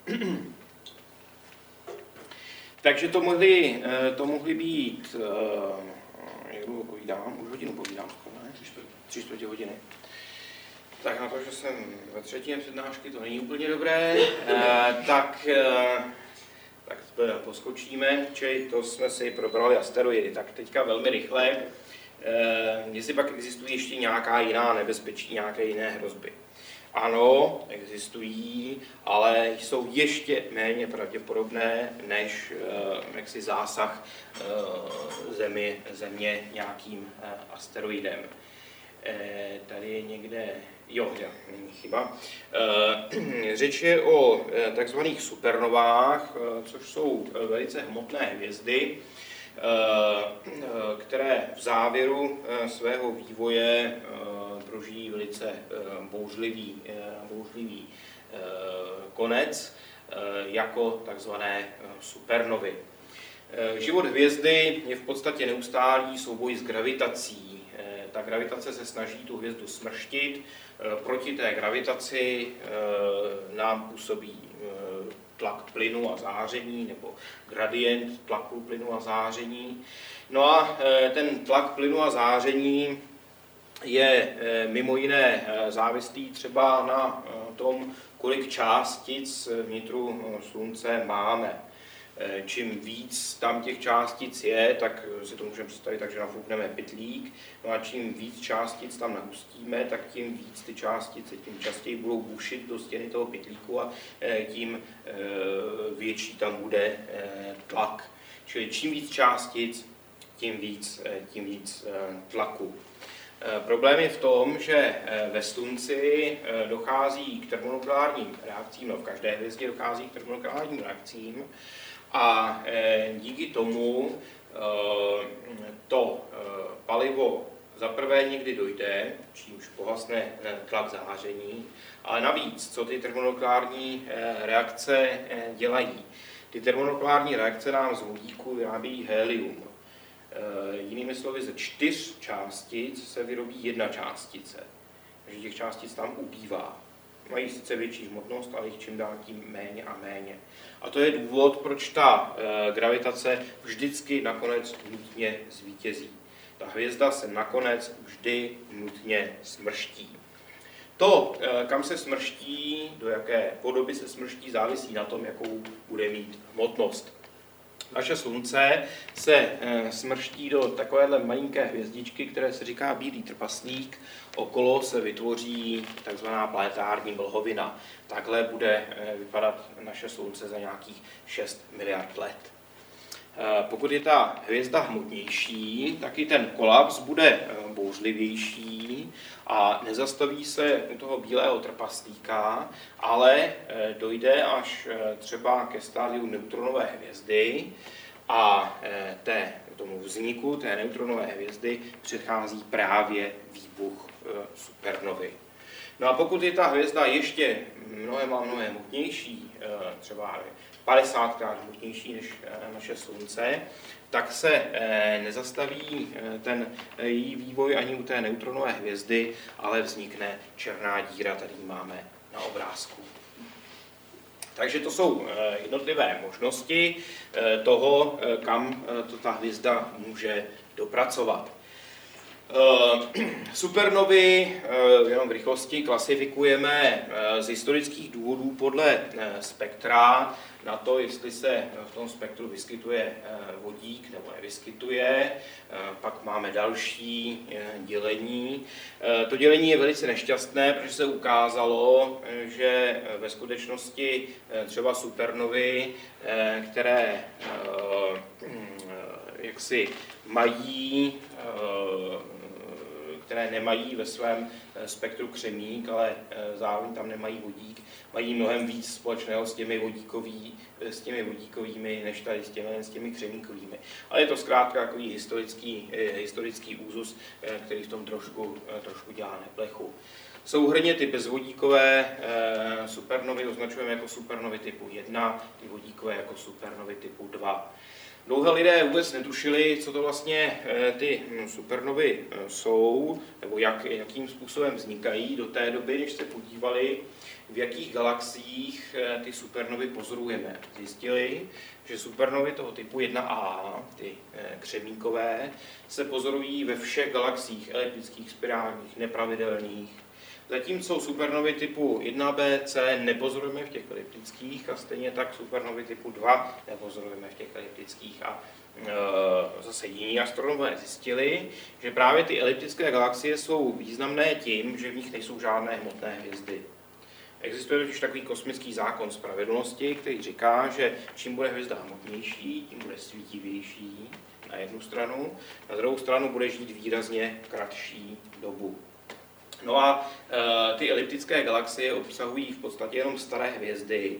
Takže to mohly, to mohly být, jak dlouho povídám, už hodinu povídám, ne? Tři čtvrtě hodiny. Tak na to, že jsem ve třetině přednášky, to není úplně dobré, e, tak, e, tak poskočíme, čili to jsme si probrali asteroidy. Tak teďka velmi rychle, e, jestli pak existují ještě nějaká jiná nebezpečí, nějaké jiné hrozby. Ano, existují, ale jsou ještě méně pravděpodobné než jaksi zásah zemi, země nějakým asteroidem. Tady je někde Jo, není chyba. Eh, řeč je o eh, takzvaných supernovách, eh, což jsou velice hmotné hvězdy, které v závěru svého vývoje prožijí velice bouřlivý, bouřlivý konec jako takzvané supernovy. Život hvězdy je v podstatě neustálý souboj s gravitací. Ta gravitace se snaží tu hvězdu smrštit, Eh, proti té gravitaci eh, nám působí eh, tlak plynu a záření nebo gradient tlaku plynu a záření. No a ten tlak plynu a záření je mimo jiné závislý třeba na tom, kolik částic vnitru Slunce máme. Eh, čím víc tam těch částic je, tak si to můžeme představit tak, že nafoukneme pytlík, no a čím víc částic tam nahustíme, tak tím víc ty částice, tím častěji budou bušit do stěny toho pytlíku a eh, tím eh, větší tam bude tlak. Čili čím víc částic, tím víc, tím víc tlaku. Problém je v tom, že ve slunci dochází k termonukleárním reakcím, no v každé hvězdě dochází k termonukleárním reakcím, a e, díky tomu e, to e, palivo za prvé někdy dojde, čímž pohasne tlak záření, ale navíc, co ty termonukleární reakce dělají. Ty termonukleární reakce nám z vodíku vyrábí helium. Jinými slovy, ze čtyř částic se vyrobí jedna částice. Takže těch částic tam ubývá. Mají sice větší hmotnost, ale jich čím dál tím méně a méně. A to je důvod, proč ta e, gravitace vždycky nakonec nutně zvítězí. Ta hvězda se nakonec vždy nutně smrští. To, e, kam se smrští, do jaké podoby se smrští, závisí na tom, jakou bude mít hmotnost. Naše slunce se eh, smrští do takovéhle malinké hvězdičky, které se říká bílý trpaslík. Okolo se vytvoří takzvaná planetární mlhovina. Takhle bude eh, vypadat naše slunce za nějakých 6 miliard let. Eh, pokud je ta hvězda hmotnější, tak i ten kolaps bude bouřlivější a nezastaví se u toho bílého trpaslíka, ale eh, dojde až eh, třeba ke stádiu neutronové hvězdy a eh, té, tomu vzniku té neutronové hvězdy předchází právě výbuch supernovy. No a pokud je ta hvězda ještě mnohem a mnohem hmotnější, třeba 50 krát hmotnější než naše Slunce, tak se eh, nezastaví eh, ten eh, její vývoj ani u té neutronové hvězdy, ale vznikne černá díra, tady máme na obrázku. Takže to jsou jednotlivé možnosti toho, kam to ta hvězda může dopracovat. Supernovy, jenom v rychlosti, klasifikujeme z historických důvodů podle spektra na to, jestli se v tom spektru vyskytuje eh, vodík nebo nevyskytuje. Eh, pak máme další eh, dělení. To dělení je velice nešťastné, protože se ukázalo, že ve skutečnosti třeba supernovy, které jaksi mají které nemají ve svém spektru křemík, ale zároveň tam nemají vodík, mají mnohem víc společného s těmi, vodíkový, s těmi vodíkovými, než tady s těmi, s těmi křemíkovými. Ale je to zkrátka takový historický, eh, historický úzus, eh, který v tom trošku, eh, trošku dělá neplechu. Souhrně ty bezvodíkové supernovy označujeme jako supernovy typu 1, ty vodíkové jako supernovy typu 2. Dlouhé lidé vůbec netušili, co to vlastně ty hm, supernovy jsou, nebo jak, jakým způsobem vznikají do té doby, než se podívali v jakých galaxiích eh, ty supernovy pozorujeme. Zjistili, že supernovy toho typu 1A, ty eh, křemíkové, se pozorují ve všech galaxiích eliptických, spirálních, nepravidelných. Zatímco supernovy typu 1B, C nepozorujeme v těch eliptických a stejně tak supernovy typu 2 nepozorujeme v těch eliptických. A e, zase jiní astronomové zjistili, že právě ty eliptické galaxie jsou významné tím, že v nich nejsou žádné hmotné hvězdy. Existuje totiž takový kosmický zákon spravedlnosti, který říká, že čím bude hvězda hmotnější, tím bude svítivější na jednu stranu, na druhou stranu bude žít výrazně kratší dobu. No a e, ty eliptické galaxie obsahují v podstatě jenom staré hvězdy.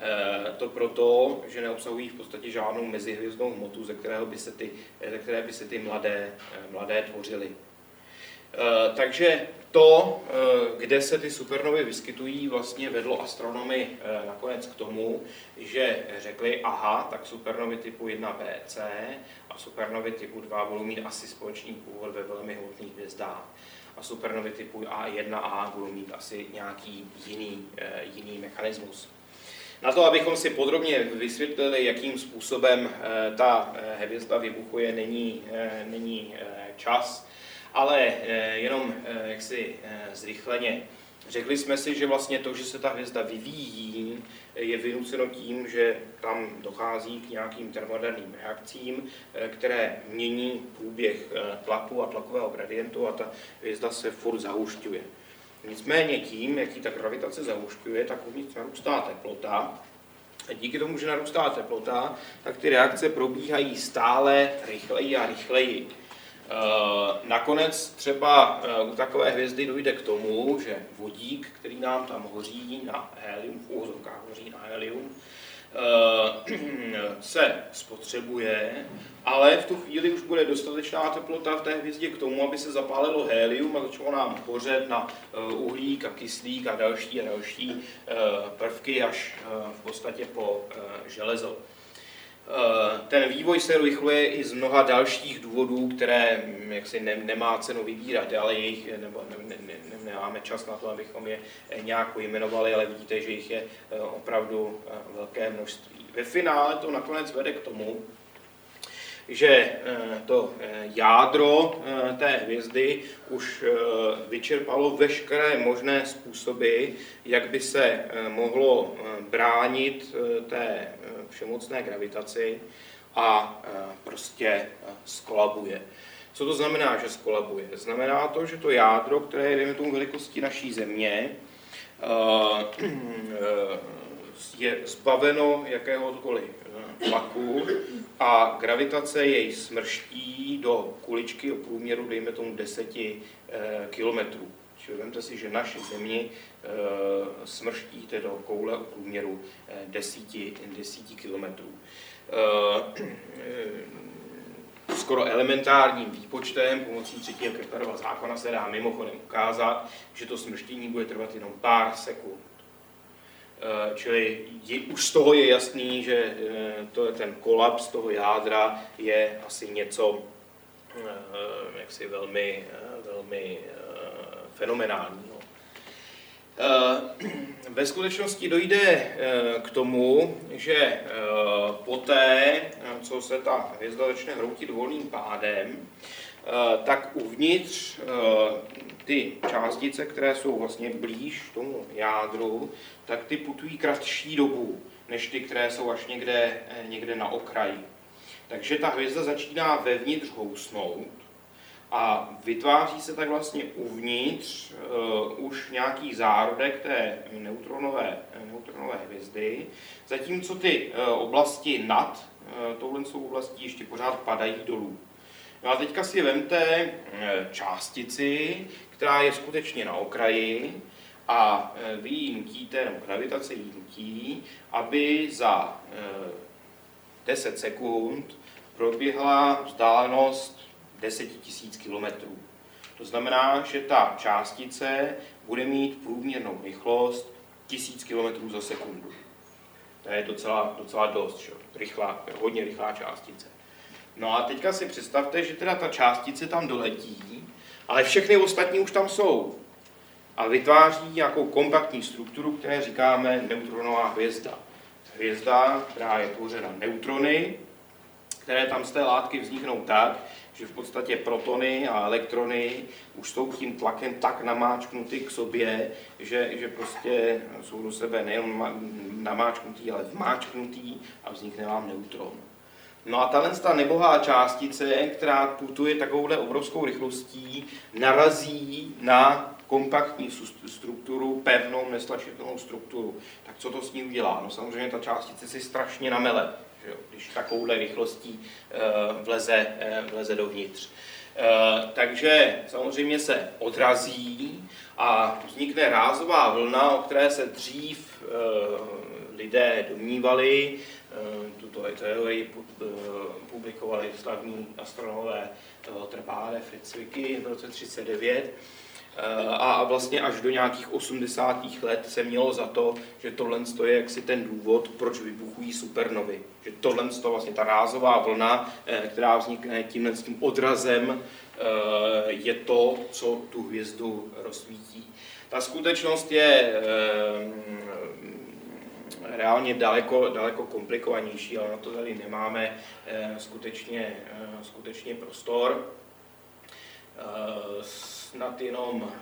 E, to proto, že neobsahují v podstatě žádnou mezihvězdnou hmotu, ze, kterého by se ty, ze které by se ty mladé, e, mladé tvořily. Takže to, eh, kde se ty supernovy vyskytují, vlastně vedlo astronomy eh, nakonec k tomu, že řekli, aha, tak supernovy typu 1BC a supernovy typu 2 budou mít asi společný původ ve velmi hmotných hvězdách a supernovy typu A1A budou mít asi nějaký jiný, eh, jiný mechanismus. Na to, abychom si podrobně vysvětlili, jakým způsobem ta hvězda vybuchuje, není, není čas ale jenom jaksi zrychleně. Řekli jsme si, že vlastně to, že se ta hvězda vyvíjí, je vynuceno tím, že tam dochází k nějakým termoderným reakcím, které mění průběh tlaku a tlakového gradientu a ta hvězda se furt zahušťuje. Nicméně tím, jak ji ta gravitace zahušťuje, tak uvnitř narůstá teplota. A díky tomu, že narůstá teplota, tak ty reakce probíhají stále rychleji a rychleji. Eh, nakonec třeba eh, u takové hvězdy dojde k tomu, že vodík, který nám tam hoří na helium, v úzovkách hoří na helium, eh, se spotřebuje, ale v tu chvíli už bude dostatečná teplota v té hvězdě k tomu, aby se zapálilo helium a začalo nám hořet na uhlík a kyslík a další a další prvky až v podstatě po železo. Eh, ten vývoj se rychluje i z mnoha dalších důvodů, které hm, jaksi ne, nemá cenu vybírat, ale jejich, nebo ne, ne, ne, nemáme čas na to, abychom je eh, nějak pojmenovali, ale vidíte, že jich je eh, opravdu velké množství. Ve finále to nakonec vede k tomu, že to jádro té hvězdy už vyčerpalo veškeré možné způsoby, jak by se mohlo bránit té všemocné gravitaci a e, prostě skolabuje. Co to znamená, že skolabuje? Znamená to, že to jádro, které je, dejme tomu, velikosti naší země, je zbaveno jakéhokoliv tlaku a gravitace jej smrští do kuličky o průměru, dejme tomu, 10 kilometrů. Čili vemte si, že naši Zemi eh, smrštíte do koule o průměru 10, eh, 10 kilometrů. Eh, skoro elementárním výpočtem pomocí třetího Keplerova zákona se dá mimochodem ukázat, že to smrštění bude trvat jenom pár sekund. Čili je, už z toho je jasný, že to je ten kolaps toho jádra je asi něco jaksi velmi, velmi fenomenálního. Eh, ve skutečnosti dojde eh, k tomu, že eh, poté, co se ta hvězda začne hroutit volným pádem, tak uvnitř ty částice, které jsou vlastně blíž tomu jádru, tak ty putují kratší dobu, než ty, které jsou až někde, někde na okraji. Takže ta hvězda začíná vevnitř housnout a vytváří se tak vlastně uvnitř uh, už nějaký zárodek té neutronové, neutronové hvězdy, zatímco ty uh, oblasti nad uh, touhle oblastí ještě pořád padají dolů. No a teďka si vemte částici, která je skutečně na okraji a vy ji nutíte, nebo gravitace ji nutí, aby za 10 sekund proběhla vzdálenost 10 000 kilometrů. To znamená, že ta částice bude mít průměrnou rychlost 1000 km za sekundu. To je docela, docela dost, že? Rychlá, hodně rychlá částice. No a teďka si představte, že teda ta částice tam doletí, ale všechny ostatní už tam jsou. A vytváří nějakou kompaktní strukturu, které říkáme neutronová hvězda. Hvězda, která je tvořena neutrony, které tam z té látky vzniknou tak, že v podstatě protony a elektrony už jsou tím tlakem tak namáčknuty k sobě, že, že prostě jsou do sebe nejen namáčknutý, ale vmáčknutý a vznikne vám neutron. No a tahle ta nebohá částice, která putuje takovouhle obrovskou rychlostí, narazí na kompaktní strukturu, pevnou, nestlačitelnou strukturu. Tak co to s ní udělá? No samozřejmě ta částice si strašně namele že když takovouhle rychlostí eh, vleze, eh, vleze dovnitř. Eh, takže samozřejmě se odrazí a vznikne rázová vlna, o které se dřív lidé domnívali, tuto teorii publikovali slavní astronomové Fritz Zwicky v roce 1939 a vlastně až do nějakých 80. let se mělo za to, že tohle je jaksi ten důvod, proč vybuchují supernovy. Že tohle je vlastně ta rázová vlna, eh, která vznikne tímhle tím odrazem, eh, je to, co tu hvězdu rozsvítí. Ta skutečnost je eh, reálně daleko, daleko komplikovanější, ale na to tady nemáme skutečně, skutečně prostor. Snad jenom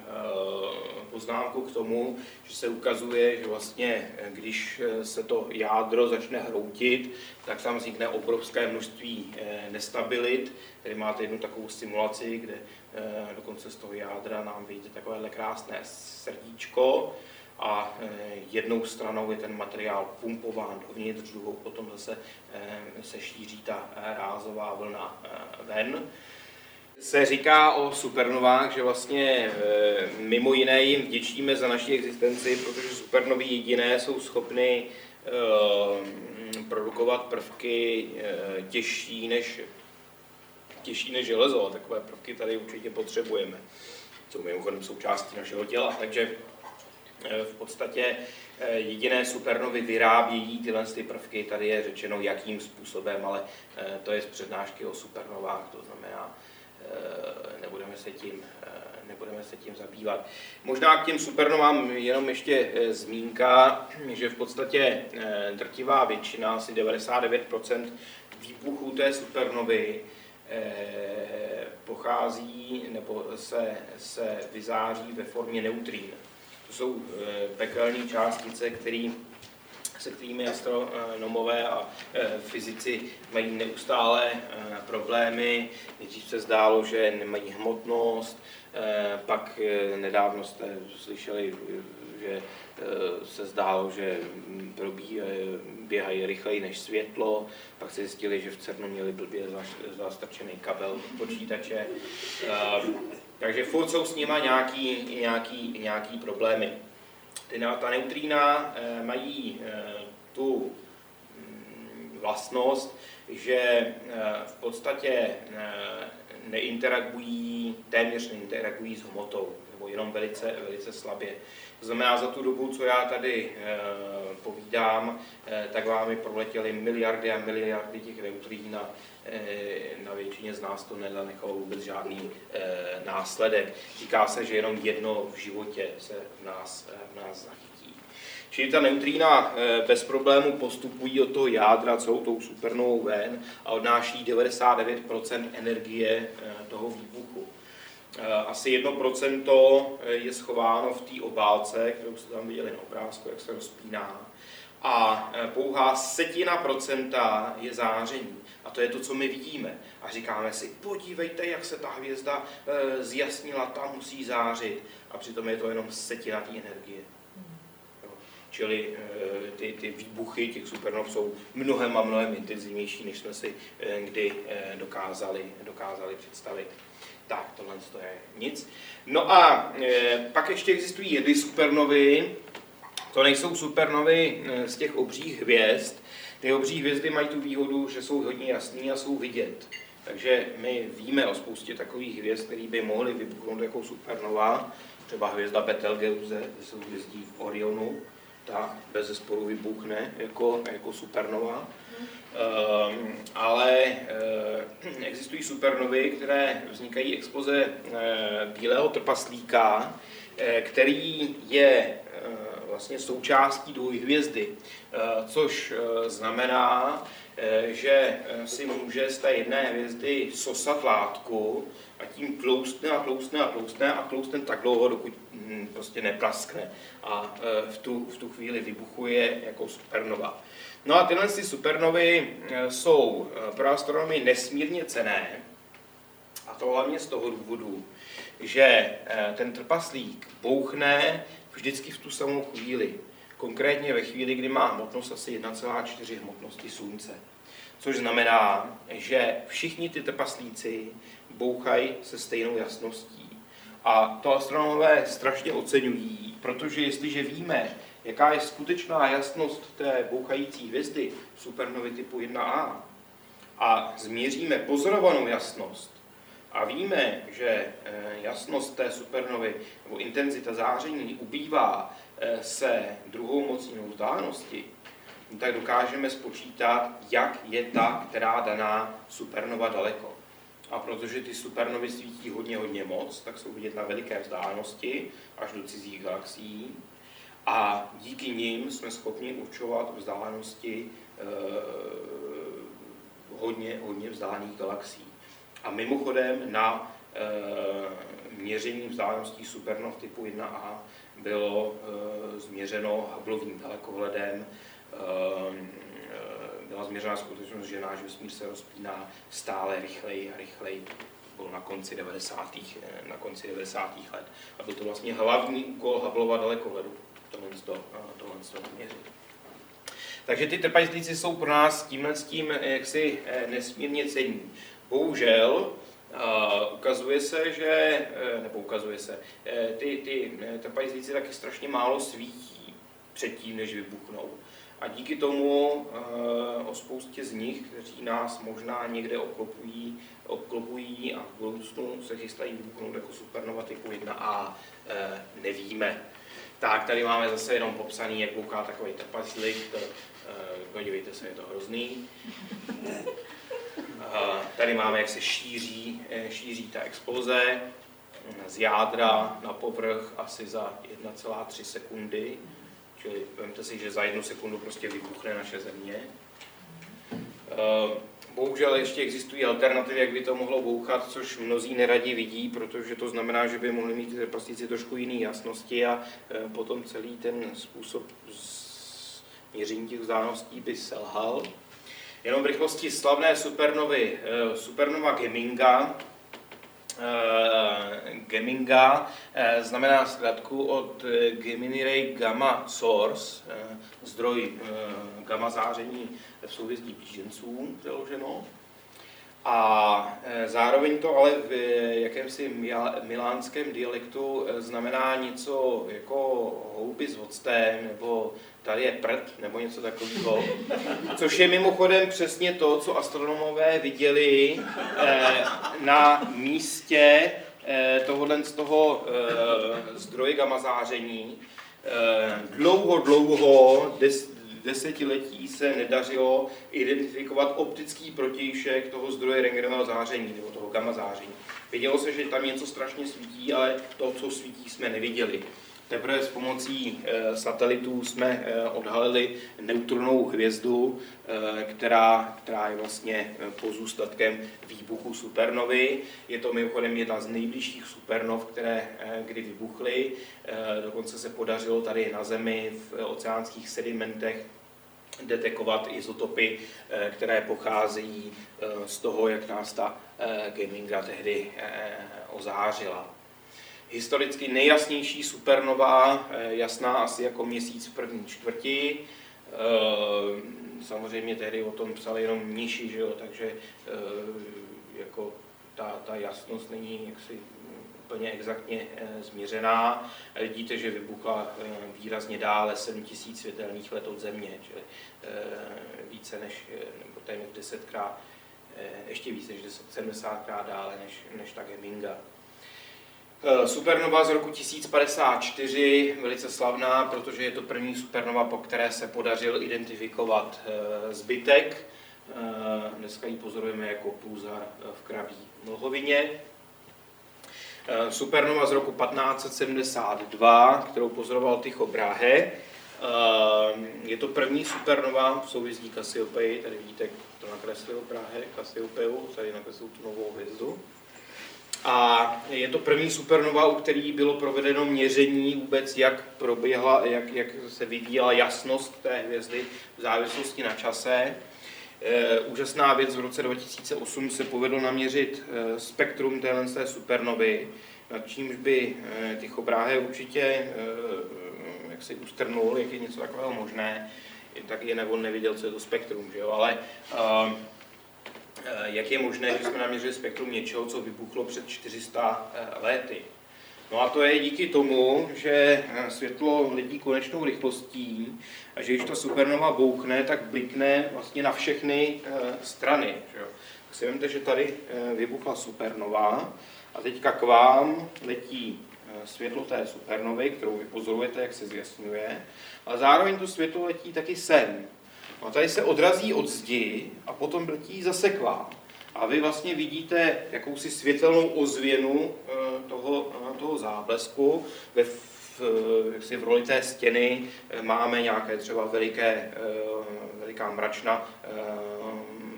poznámku k tomu, že se ukazuje, že vlastně, když se to jádro začne hroutit, tak tam vznikne obrovské množství nestabilit. Tady máte jednu takovou simulaci, kde dokonce z toho jádra nám vyjde takovéhle krásné srdíčko, a eh, jednou stranou je ten materiál pumpován dovnitř, druhou potom zase eh, se šíří ta eh, rázová vlna ven. Se říká o supernovách, že vlastně mimo jiné jim vděčíme za naši existenci, protože supernovy jediné jsou schopny produkovat prvky těžší než, těžší než železo. Takové prvky tady určitě potřebujeme. Jsou mimochodem součástí našeho těla. Takže v podstatě jediné supernovy vyrábějí tyhle ty prvky, tady je řečeno jakým způsobem, ale to je z přednášky o supernovách, to znamená, nebudeme se tím, nebudeme se tím zabývat. Možná k těm supernovám jenom ještě zmínka, že v podstatě drtivá většina, asi 99% výbuchů té supernovy pochází nebo se, se vyzáří ve formě neutrín. To jsou eh, pekelné částice, který, se kterými astronomové a eh, fyzici mají neustále eh, problémy. Nejdřív se zdálo, že nemají hmotnost, pak nedávno jste slyšeli, že se zdálo, že běhají rychleji než světlo, pak se zjistili, že v CERNu měli blbě zastrčený kabel počítače. Takže furt jsou s nima nějaký, nějaký, nějaký problémy. Ty, ta neutrína eh, mají eh, tu mm, vlastnost, že eh, v podstatě neinteragují, téměř neinteragují s hmotou, nebo jenom velice, velice slabě. To znamená, za tu dobu, co já tady povídám, tak vám proletěly miliardy a miliardy těch neutrín a Eh, na většině z nás to nezanechalo vůbec žádný eh, následek. Říká se, že jenom jedno v životě se v nás, eh, v nás zachytí. Čili ta neutrína bez problému postupují od toho jádra celou tou supernovou ven a odnáší 99% energie toho výbuchu. Asi 1% je schováno v té obálce, kterou jste tam viděli na obrázku, jak se rozpíná. A pouhá setina procenta je záření. A to je to, co my vidíme. A říkáme si, podívejte, jak se ta hvězda zjasnila, ta musí zářit. A přitom je to jenom setina té energie. Čili ty, ty výbuchy těch supernov jsou mnohem a mnohem intenzivnější, než jsme si kdy dokázali, dokázali představit. Tak, tohle to je nic. No a e, pak ještě existují jedny supernovy. To nejsou supernovy z těch obřích hvězd, ty obří hvězdy mají tu výhodu, že jsou hodně jasný a jsou vidět. Takže my víme o spoustě takových hvězd, které by mohly vybuchnout jako supernova, třeba hvězda Betelgeuse, jsou hvězdí v Orionu, ta bez zesporu vybuchne jako, jako supernova. Um, ale uh, existují supernovy, které vznikají expoze uh, bílého trpaslíka, uh, který je vlastně součástí dvojhvězdy, eh, což eh, znamená, eh, že si může z té jedné hvězdy sosat látku a tím tloustne a tloustne a tloustne a tloustne tak dlouho, dokud hm, prostě nepraskne a v tu, v tu chvíli vybuchuje jako supernova. No a tyhle ty supernovy jsou pro astronomii nesmírně cené, a to hlavně z toho důvodu, že ten trpaslík bouchne vždycky v tu samou chvíli. Konkrétně ve chvíli, kdy má hmotnost asi 1,4 hmotnosti Slunce. Což znamená, že všichni ty trpaslíci bouchají se stejnou jasností. A to astronomové strašně oceňují, protože jestliže víme, jaká je skutečná jasnost té bouchající hvězdy supernovy typu 1A a změříme pozorovanou jasnost, a víme, že eh, jasnost té supernovy nebo intenzita záření ubývá eh, se druhou mocninou vzdálenosti, tak dokážeme spočítat, jak je ta, která daná supernova daleko. A protože ty supernovy svítí hodně, hodně moc, tak jsou vidět na veliké vzdálenosti, až do cizích galaxií. A díky nim jsme schopni určovat vzdálenosti eh, hodně, hodně vzdálených galaxií. A mimochodem na měření vzdáleností supernov typu 1A bylo změřeno Hubbleovým dalekohledem. Byla změřena skutečnost, že náš vesmír se rozpíná stále rychleji a rychleji bylo na konci 90. na konci 90. let. A byl to vlastně hlavní úkol Hubbleova dalekohledu, tohle, to, tohle to měřit. Takže ty trpaslíci jsou pro nás tímhle s tím jaksi nesmírně cení. Bohužel, Uh, ukazuje se, že, nebo ukazuje se, ty, ty trpaslíci taky strašně málo svítí předtím, než vybuchnou. A díky tomu uh, o spoustě z nich, kteří nás možná někde obklopují, obklopují a v budoucnu se chystají vybuchnout jako supernova typu 1A, uh, nevíme. Tak, tady máme zase jenom popsaný, jak bouká takový trpaslík, uh, podívejte se, je to hrozný. Tady máme, jak se šíří, šíří ta exploze z jádra na povrch asi za 1,3 sekundy. Čili vemte si, že za jednu sekundu prostě vybuchne naše země. Eh, bohužel ještě existují alternativy, jak by to mohlo bouchat, což mnozí neradi vidí, protože to znamená, že by mohli mít plastici trošku jiné jasnosti a eh, potom celý ten způsob měření těch vzdáleností by selhal. Jenom v rychlosti slavné supernovy, eh, supernova Geminga, Geminga uh, znamená zkrátku od Gemini Ray Gamma Source, zdroj gamma záření v souvězdí blíženců přeloženo. A zároveň to ale v jakémsi milánském dialektu znamená něco jako houby s octem nebo tady je prd, nebo něco takového. Což je mimochodem přesně to, co astronomové viděli eh, na místě tohohle z toho zdroje gamma záření. Eh, dlouho, dlouho, des, desetiletí se nedařilo identifikovat optický protějšek toho zdroje rengenového záření, nebo toho gamma záření. Vidělo se, že tam něco strašně svítí, ale to, co svítí, jsme neviděli. Teprve s pomocí eh, satelitů jsme eh, odhalili neutronovou hvězdu, eh, která, která je vlastně pozůstatkem výbuchu supernovy. Je to mimochodem jedna z nejbližších supernov, které kdy vybuchly. Dokonce se podařilo tady na Zemi v oceánských sedimentech detekovat izotopy, které pocházejí z toho, jak nás ta gaminga tehdy ozářila historicky nejjasnější supernova, eh, jasná asi jako měsíc v první čtvrti. Eh, samozřejmě tehdy o tom psali jenom mniši, že jo? takže eh, jako ta, ta jasnost není jaksi úplně exaktně změřená. Vidíte, že vybuchla výrazně dále 7000 světelných let od Země, čili více než, nebo téměř desetkrát, ještě více než 70krát dále než, než ta Geminga. Eh, supernova z roku 1054, velice slavná, protože je to první supernova, po které se podařil identifikovat eh, zbytek. Eh, dneska ji pozorujeme jako pulzar v kraví mlhovině. Supernova z roku 1572, kterou pozoroval Tycho Brahe. Je to první supernova v souvězdí Cassiopeii, tady vidíte, to nakreslil Brahe, Cassiopeu, tady nakreslil tu novou hvězdu. A je to první supernova, u který bylo provedeno měření vůbec, jak proběhla, jak, jak se vyvíjela jasnost té hvězdy v závislosti na čase. E, úžasná věc, v roce 2008 se povedlo naměřit e, spektrum téhle supernovy, nad čímž by e, Tycho Brahe určitě jak si ustrnul, jak je něco takového možné, tak je on neviděl, co je to spektrum, že jo? ale Eh, jak je možné, že jsme naměřili spektrum něčeho, co vybuchlo před 400 eh, lety. No a to je díky tomu, že eh, světlo letí konečnou rychlostí a že když ta supernova bouchne, tak blikne vlastně na všechny strany. Že jo? Tak si vemte, že tady vybuchla supernova a teďka k vám letí světlo té supernovy, kterou vy pozorujete, jak se zjasňuje, ale zároveň to světlo letí taky sem, a tady se odrazí od zdi a potom letí zase k vám. A vy vlastně vidíte jakousi světelnou ozvěnu eh, toho, eh, toho záblesku. Ve, v, jak si v roli té stěny eh, máme nějaké třeba veliké, veliká mračna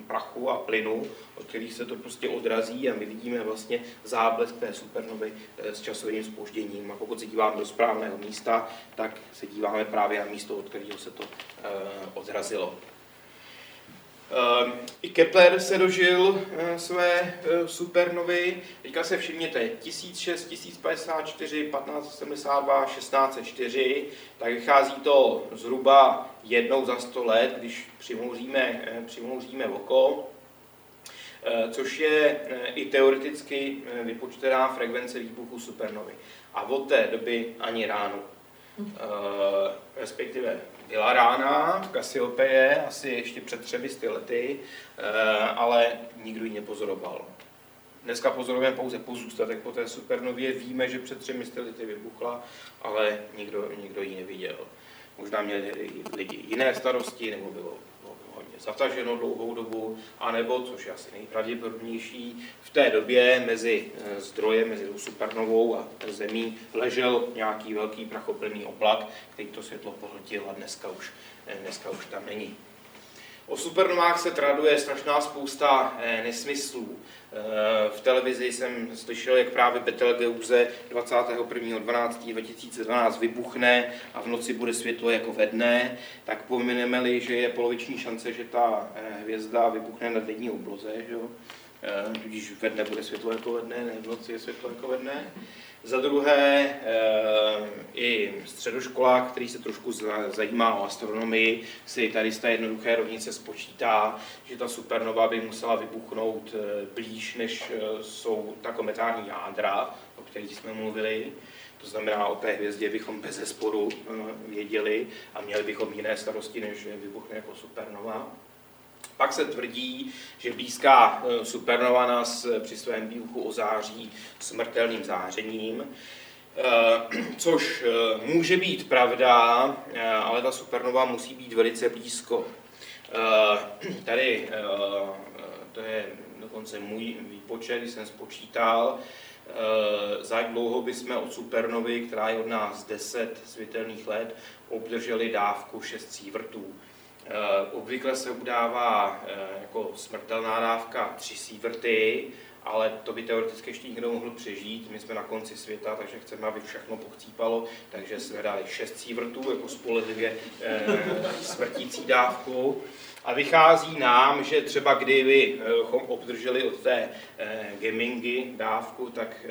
prachu a plynu, od kterých se to prostě odrazí a my vidíme vlastně záblesk té supernovy s časovým spožděním. A pokud se díváme do správného místa, tak se díváme právě na místo, od kterého se to odrazilo. Ehm, I Kepler se dožil eh, své eh, supernovy. Teďka se všimněte, 1006, 1054, 1572, 1604, tak vychází to zhruba jednou za 100 let, když přimouříme, eh, přimouříme oko, což je i teoreticky vypočtená frekvence výbuchu supernovy. A od té doby ani ráno. Respektive byla rána v Kasiopeje, asi ještě před třemi lety, eh, ale nikdo ji nepozoroval. Dneska pozorujeme pouze pozůstatek po té supernově, víme, že před třemi lety vybuchla, ale nikdo, nikdo ji neviděl. Možná měli lidi jiné starosti, nebo bylo zataženo dlouhou dobu, anebo, což je asi nejpravděpodobnější, v té době mezi eh, zdrojem, mezi supernovou a zemí ležel nějaký velký prachoplný oblak, který to světlo pohltil a dneska už, eh, dneska už tam není. O supernovách se traduje strašná spousta eh, nesmyslů. Eh, v televizi jsem slyšel, jak právě Betelgeuse 21.12.2012 vybuchne a v noci bude světlo jako ve dne, tak pomineme-li, že je poloviční šance, že ta eh, hvězda vybuchne na denní obloze, že jo? tudíž ve dne bude světlo jako ve dne, ne v noci je světlo jako ve dne. Za druhé, eh, i středoškolák, který se trošku zajímá o astronomii, si tady z té jednoduché rovnice spočítá, že ta supernova by musela vybuchnout eh, blíž, než eh, jsou ta kometární jádra, o kterých jsme mluvili. To znamená, o té hvězdě bychom bez zesporu věděli a měli bychom jiné starosti, než vybuchne jako supernova. Pak se tvrdí, že blízká e, supernova nás při svém výbuchu ozáří smrtelným zářením, e, což může být pravda, ale ta supernova musí být velice blízko. Tady, to je dokonce můj výpočet, když jsem spočítal, za jak dlouho bychom od supernovy, která je od nás 10 světelných let, obdrželi dávku 6 sievertů. Eh, obvykle se udává eh, jako smrtelná dávka tři sieverty, ale to by teoreticky ještě někdo mohl přežít. My jsme na konci světa, takže chceme, aby všechno pochcípalo, takže jsme dali šest sievertů jako spolehlivě e, smrtící dávku. A vychází nám, že třeba kdybychom obdrželi od té gamingy dávku, tak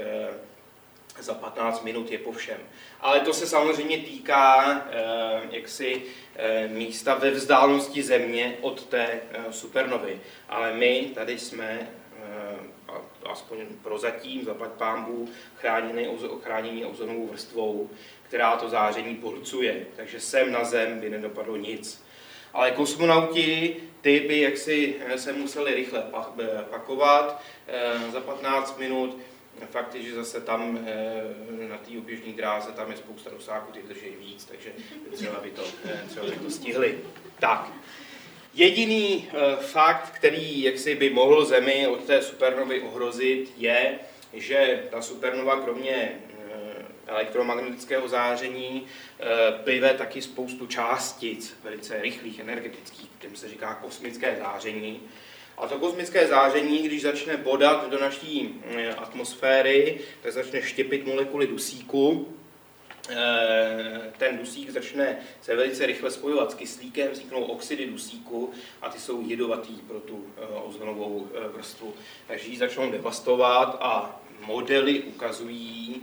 za 15 minut je po všem. Ale to se samozřejmě týká eh, jaksi eh, místa ve vzdálenosti Země od té eh, supernovy. Ale my tady jsme aspoň prozatím, zaplať pámbu, chráněný, chráněný ozonovou vrstvou, která to záření pohlcuje. Takže sem na Zem by nedopadlo nic. Ale kosmonauti, ty by jaksi se museli rychle pakovat za 15 minut, Fakt je, že zase tam eh, na té oběžné dráze tam je spousta dosáků, ty drží víc, takže třeba by to, eh, třeba by to stihli. Tak, jediný eh, fakt, který jaksi by mohl Zemi od té supernovy ohrozit, je, že ta supernova kromě elektromagnetického záření plive taky spoustu částic, velice rychlých energetických, kterým se říká kosmické záření, a to kosmické záření, když začne bodat do naší eh, atmosféry, tak začne štěpit molekuly dusíku. Eh, ten dusík začne se velice rychle spojovat s kyslíkem, vzniknou oxidy dusíku a ty jsou jedovatý pro tu eh, ozonovou vrstvu. Takže ji začnou devastovat a modely ukazují,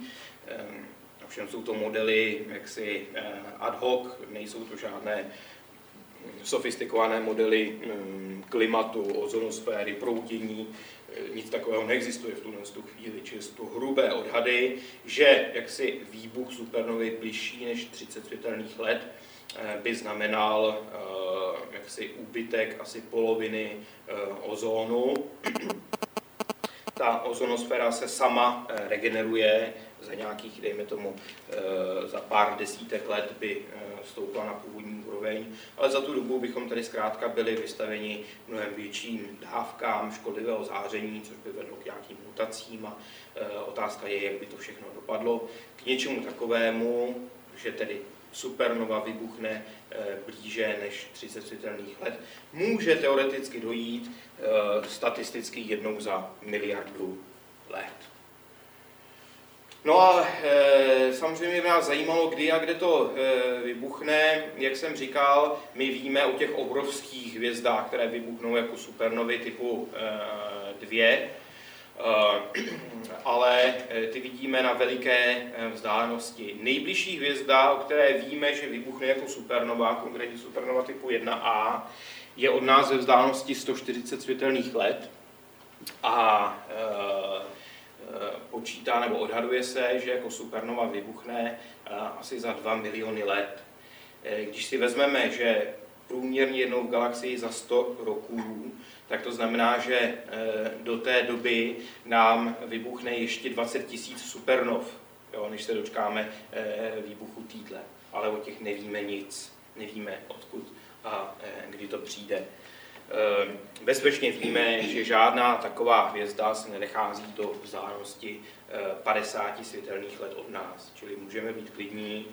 ovšem jsou to modely jaksi ad hoc, nejsou to žádné sofistikované modely mm, klimatu, ozonosféry, proudění, e, nic takového neexistuje v tuhle chvíli, čisto hrubé odhady, že jaksi výbuch supernovy bližší než 30 světelných let e, by znamenal e, jaksi úbytek asi poloviny ozónu. Ta ozonosféra se sama regeneruje, za nějakých, dejme tomu, za pár desítek let by stoupla na původní úroveň, ale za tu dobu bychom tady zkrátka byli vystaveni mnohem větším dávkám škodlivého záření, což by vedlo k nějakým mutacím a e, otázka je, jak by to všechno dopadlo. K něčemu takovému, že tedy supernova vybuchne blíže než 30 světelných let, může teoreticky dojít statisticky jednou za miliardu let. No a e, samozřejmě nás zajímalo, kdy a kde to e, vybuchne. Jak jsem říkal, my víme o těch obrovských hvězdách, které vybuchnou jako supernovy typu e, 2, e, ale e, ty vidíme na veliké e, vzdálenosti. Nejbližší hvězda, o které víme, že vybuchne jako supernova, konkrétně supernova typu 1A, je od nás ve vzdálenosti 140 světelných let. A e, počítá nebo odhaduje se, že jako supernova vybuchne eh, asi za 2 miliony let. Eh, když si vezmeme, že průměrně jednou v galaxii za 100 roků, tak to znamená, že do té doby nám vybuchne ještě 20 tisíc supernov, jo, než se dočkáme výbuchu týdle. Ale o těch nevíme nic, nevíme odkud a kdy to přijde. Ehm, bezpečně víme, že žádná taková hvězda se nenechází do vzdálenosti 50 eh, světelných let od nás, čili můžeme být klidní.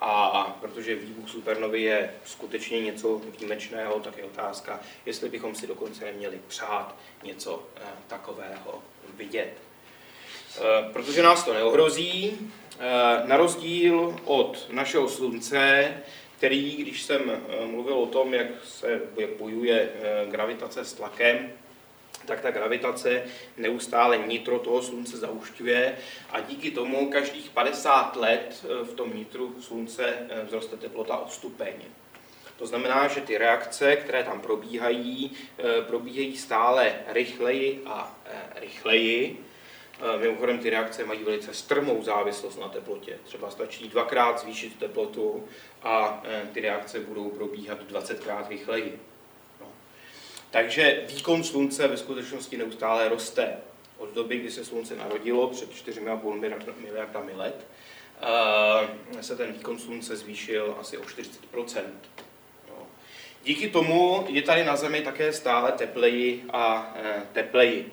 A protože výbuch supernovy je skutečně něco výjimečného, tak je otázka, jestli bychom si dokonce neměli přát něco eh, takového vidět. Protože nás to neohrozí, na rozdíl od našeho slunce, který, když jsem eh, mluvil o tom, jak se jak bojuje eh, gravitace s tlakem, tak ta gravitace neustále nitro toho slunce zaušťuje a díky tomu každých 50 let eh, v tom nitru slunce vzroste teplota o stupeň. To znamená, že ty reakce, které tam probíhají, probíhají stále rychleji a rychleji mimochodem ty reakce mají velice strmou závislost na teplotě. Třeba stačí dvakrát zvýšit teplotu a eh, ty reakce budou probíhat 20krát rychleji. No. Takže výkon slunce ve skutečnosti neustále roste. Od doby, kdy se slunce narodilo, před 4,5 miliardami let, eh, se ten výkon slunce zvýšil asi o 40% no. Díky tomu je tady na Zemi také stále tepleji a tepleji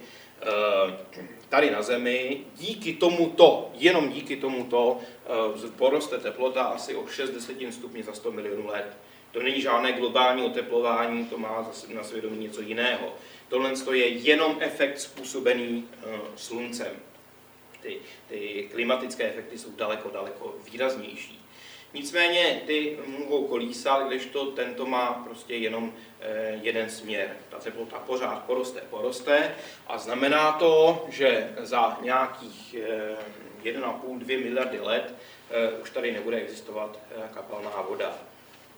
tady na Zemi, díky tomuto, jenom díky tomuto, eh, poroste teplota asi o 6 desetin stupňů za 100 milionů let. To není žádné globální oteplování, to má na svědomí něco jiného. Tohle je jenom efekt způsobený eh, sluncem. Ty, ty klimatické efekty jsou daleko, daleko výraznější. Nicméně ty mohou kolísat, to tento má prostě jenom eh, jeden směr. Ta teplota pořád poroste, poroste a znamená to, že za nějakých 1,5-2 miliardy let eh, už tady nebude existovat eh, kapalná voda.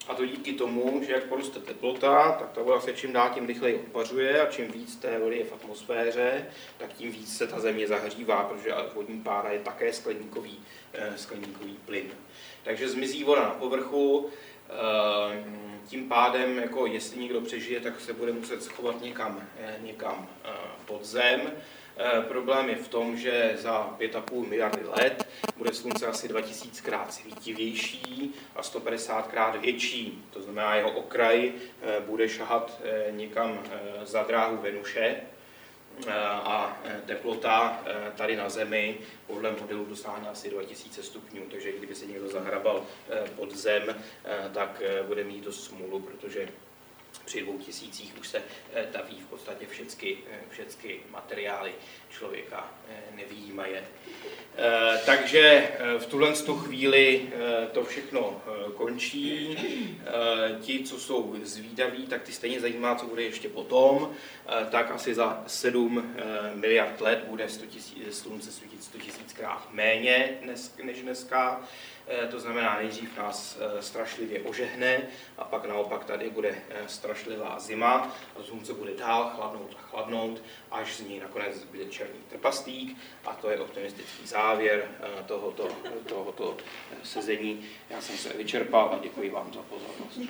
A to díky tomu, že jak poroste teplota, tak ta voda se čím dál tím rychleji odpařuje a čím víc té vody je v atmosféře, tak tím víc se ta země zahřívá, protože vodní pára je také skleníkový, skleníkový plyn takže zmizí voda na povrchu, eh, tím pádem, jako jestli někdo přežije, tak se bude muset schovat někam, eh, někam eh, pod zem. Problém je v tom, že za 5,5 miliardy let bude slunce asi 2000 krát svítivější a 150 krát větší. To znamená, jeho okraj bude šahat někam za dráhu Venuše, Eh, a eh, teplota eh, tady na Zemi podle modelu dosáhne asi 2000 stupňů, takže kdyby se někdo zahrabal pod zem, tak bude mít dost smůlu, protože při dvou tisících už se taví v podstatě všechny, všechny materiály člověka nevýjímaje. Takže v tuhle chvíli to všechno končí. Ti, co jsou zvídaví, tak ty stejně zajímá, co bude ještě potom. Tak asi za 7 miliard let bude 100 000, slunce svítit 100 tisíckrát méně než dneska. Eh, to znamená, nejdřív nás eh, strašlivě ožehne a pak naopak tady bude eh, strašlivá zima a slunce bude dál chladnout a chladnout, až z něj nakonec bude černý trpastík a to je optimistický závěr tohoto, tohoto sezení. Já jsem se vyčerpal a děkuji vám za pozornost.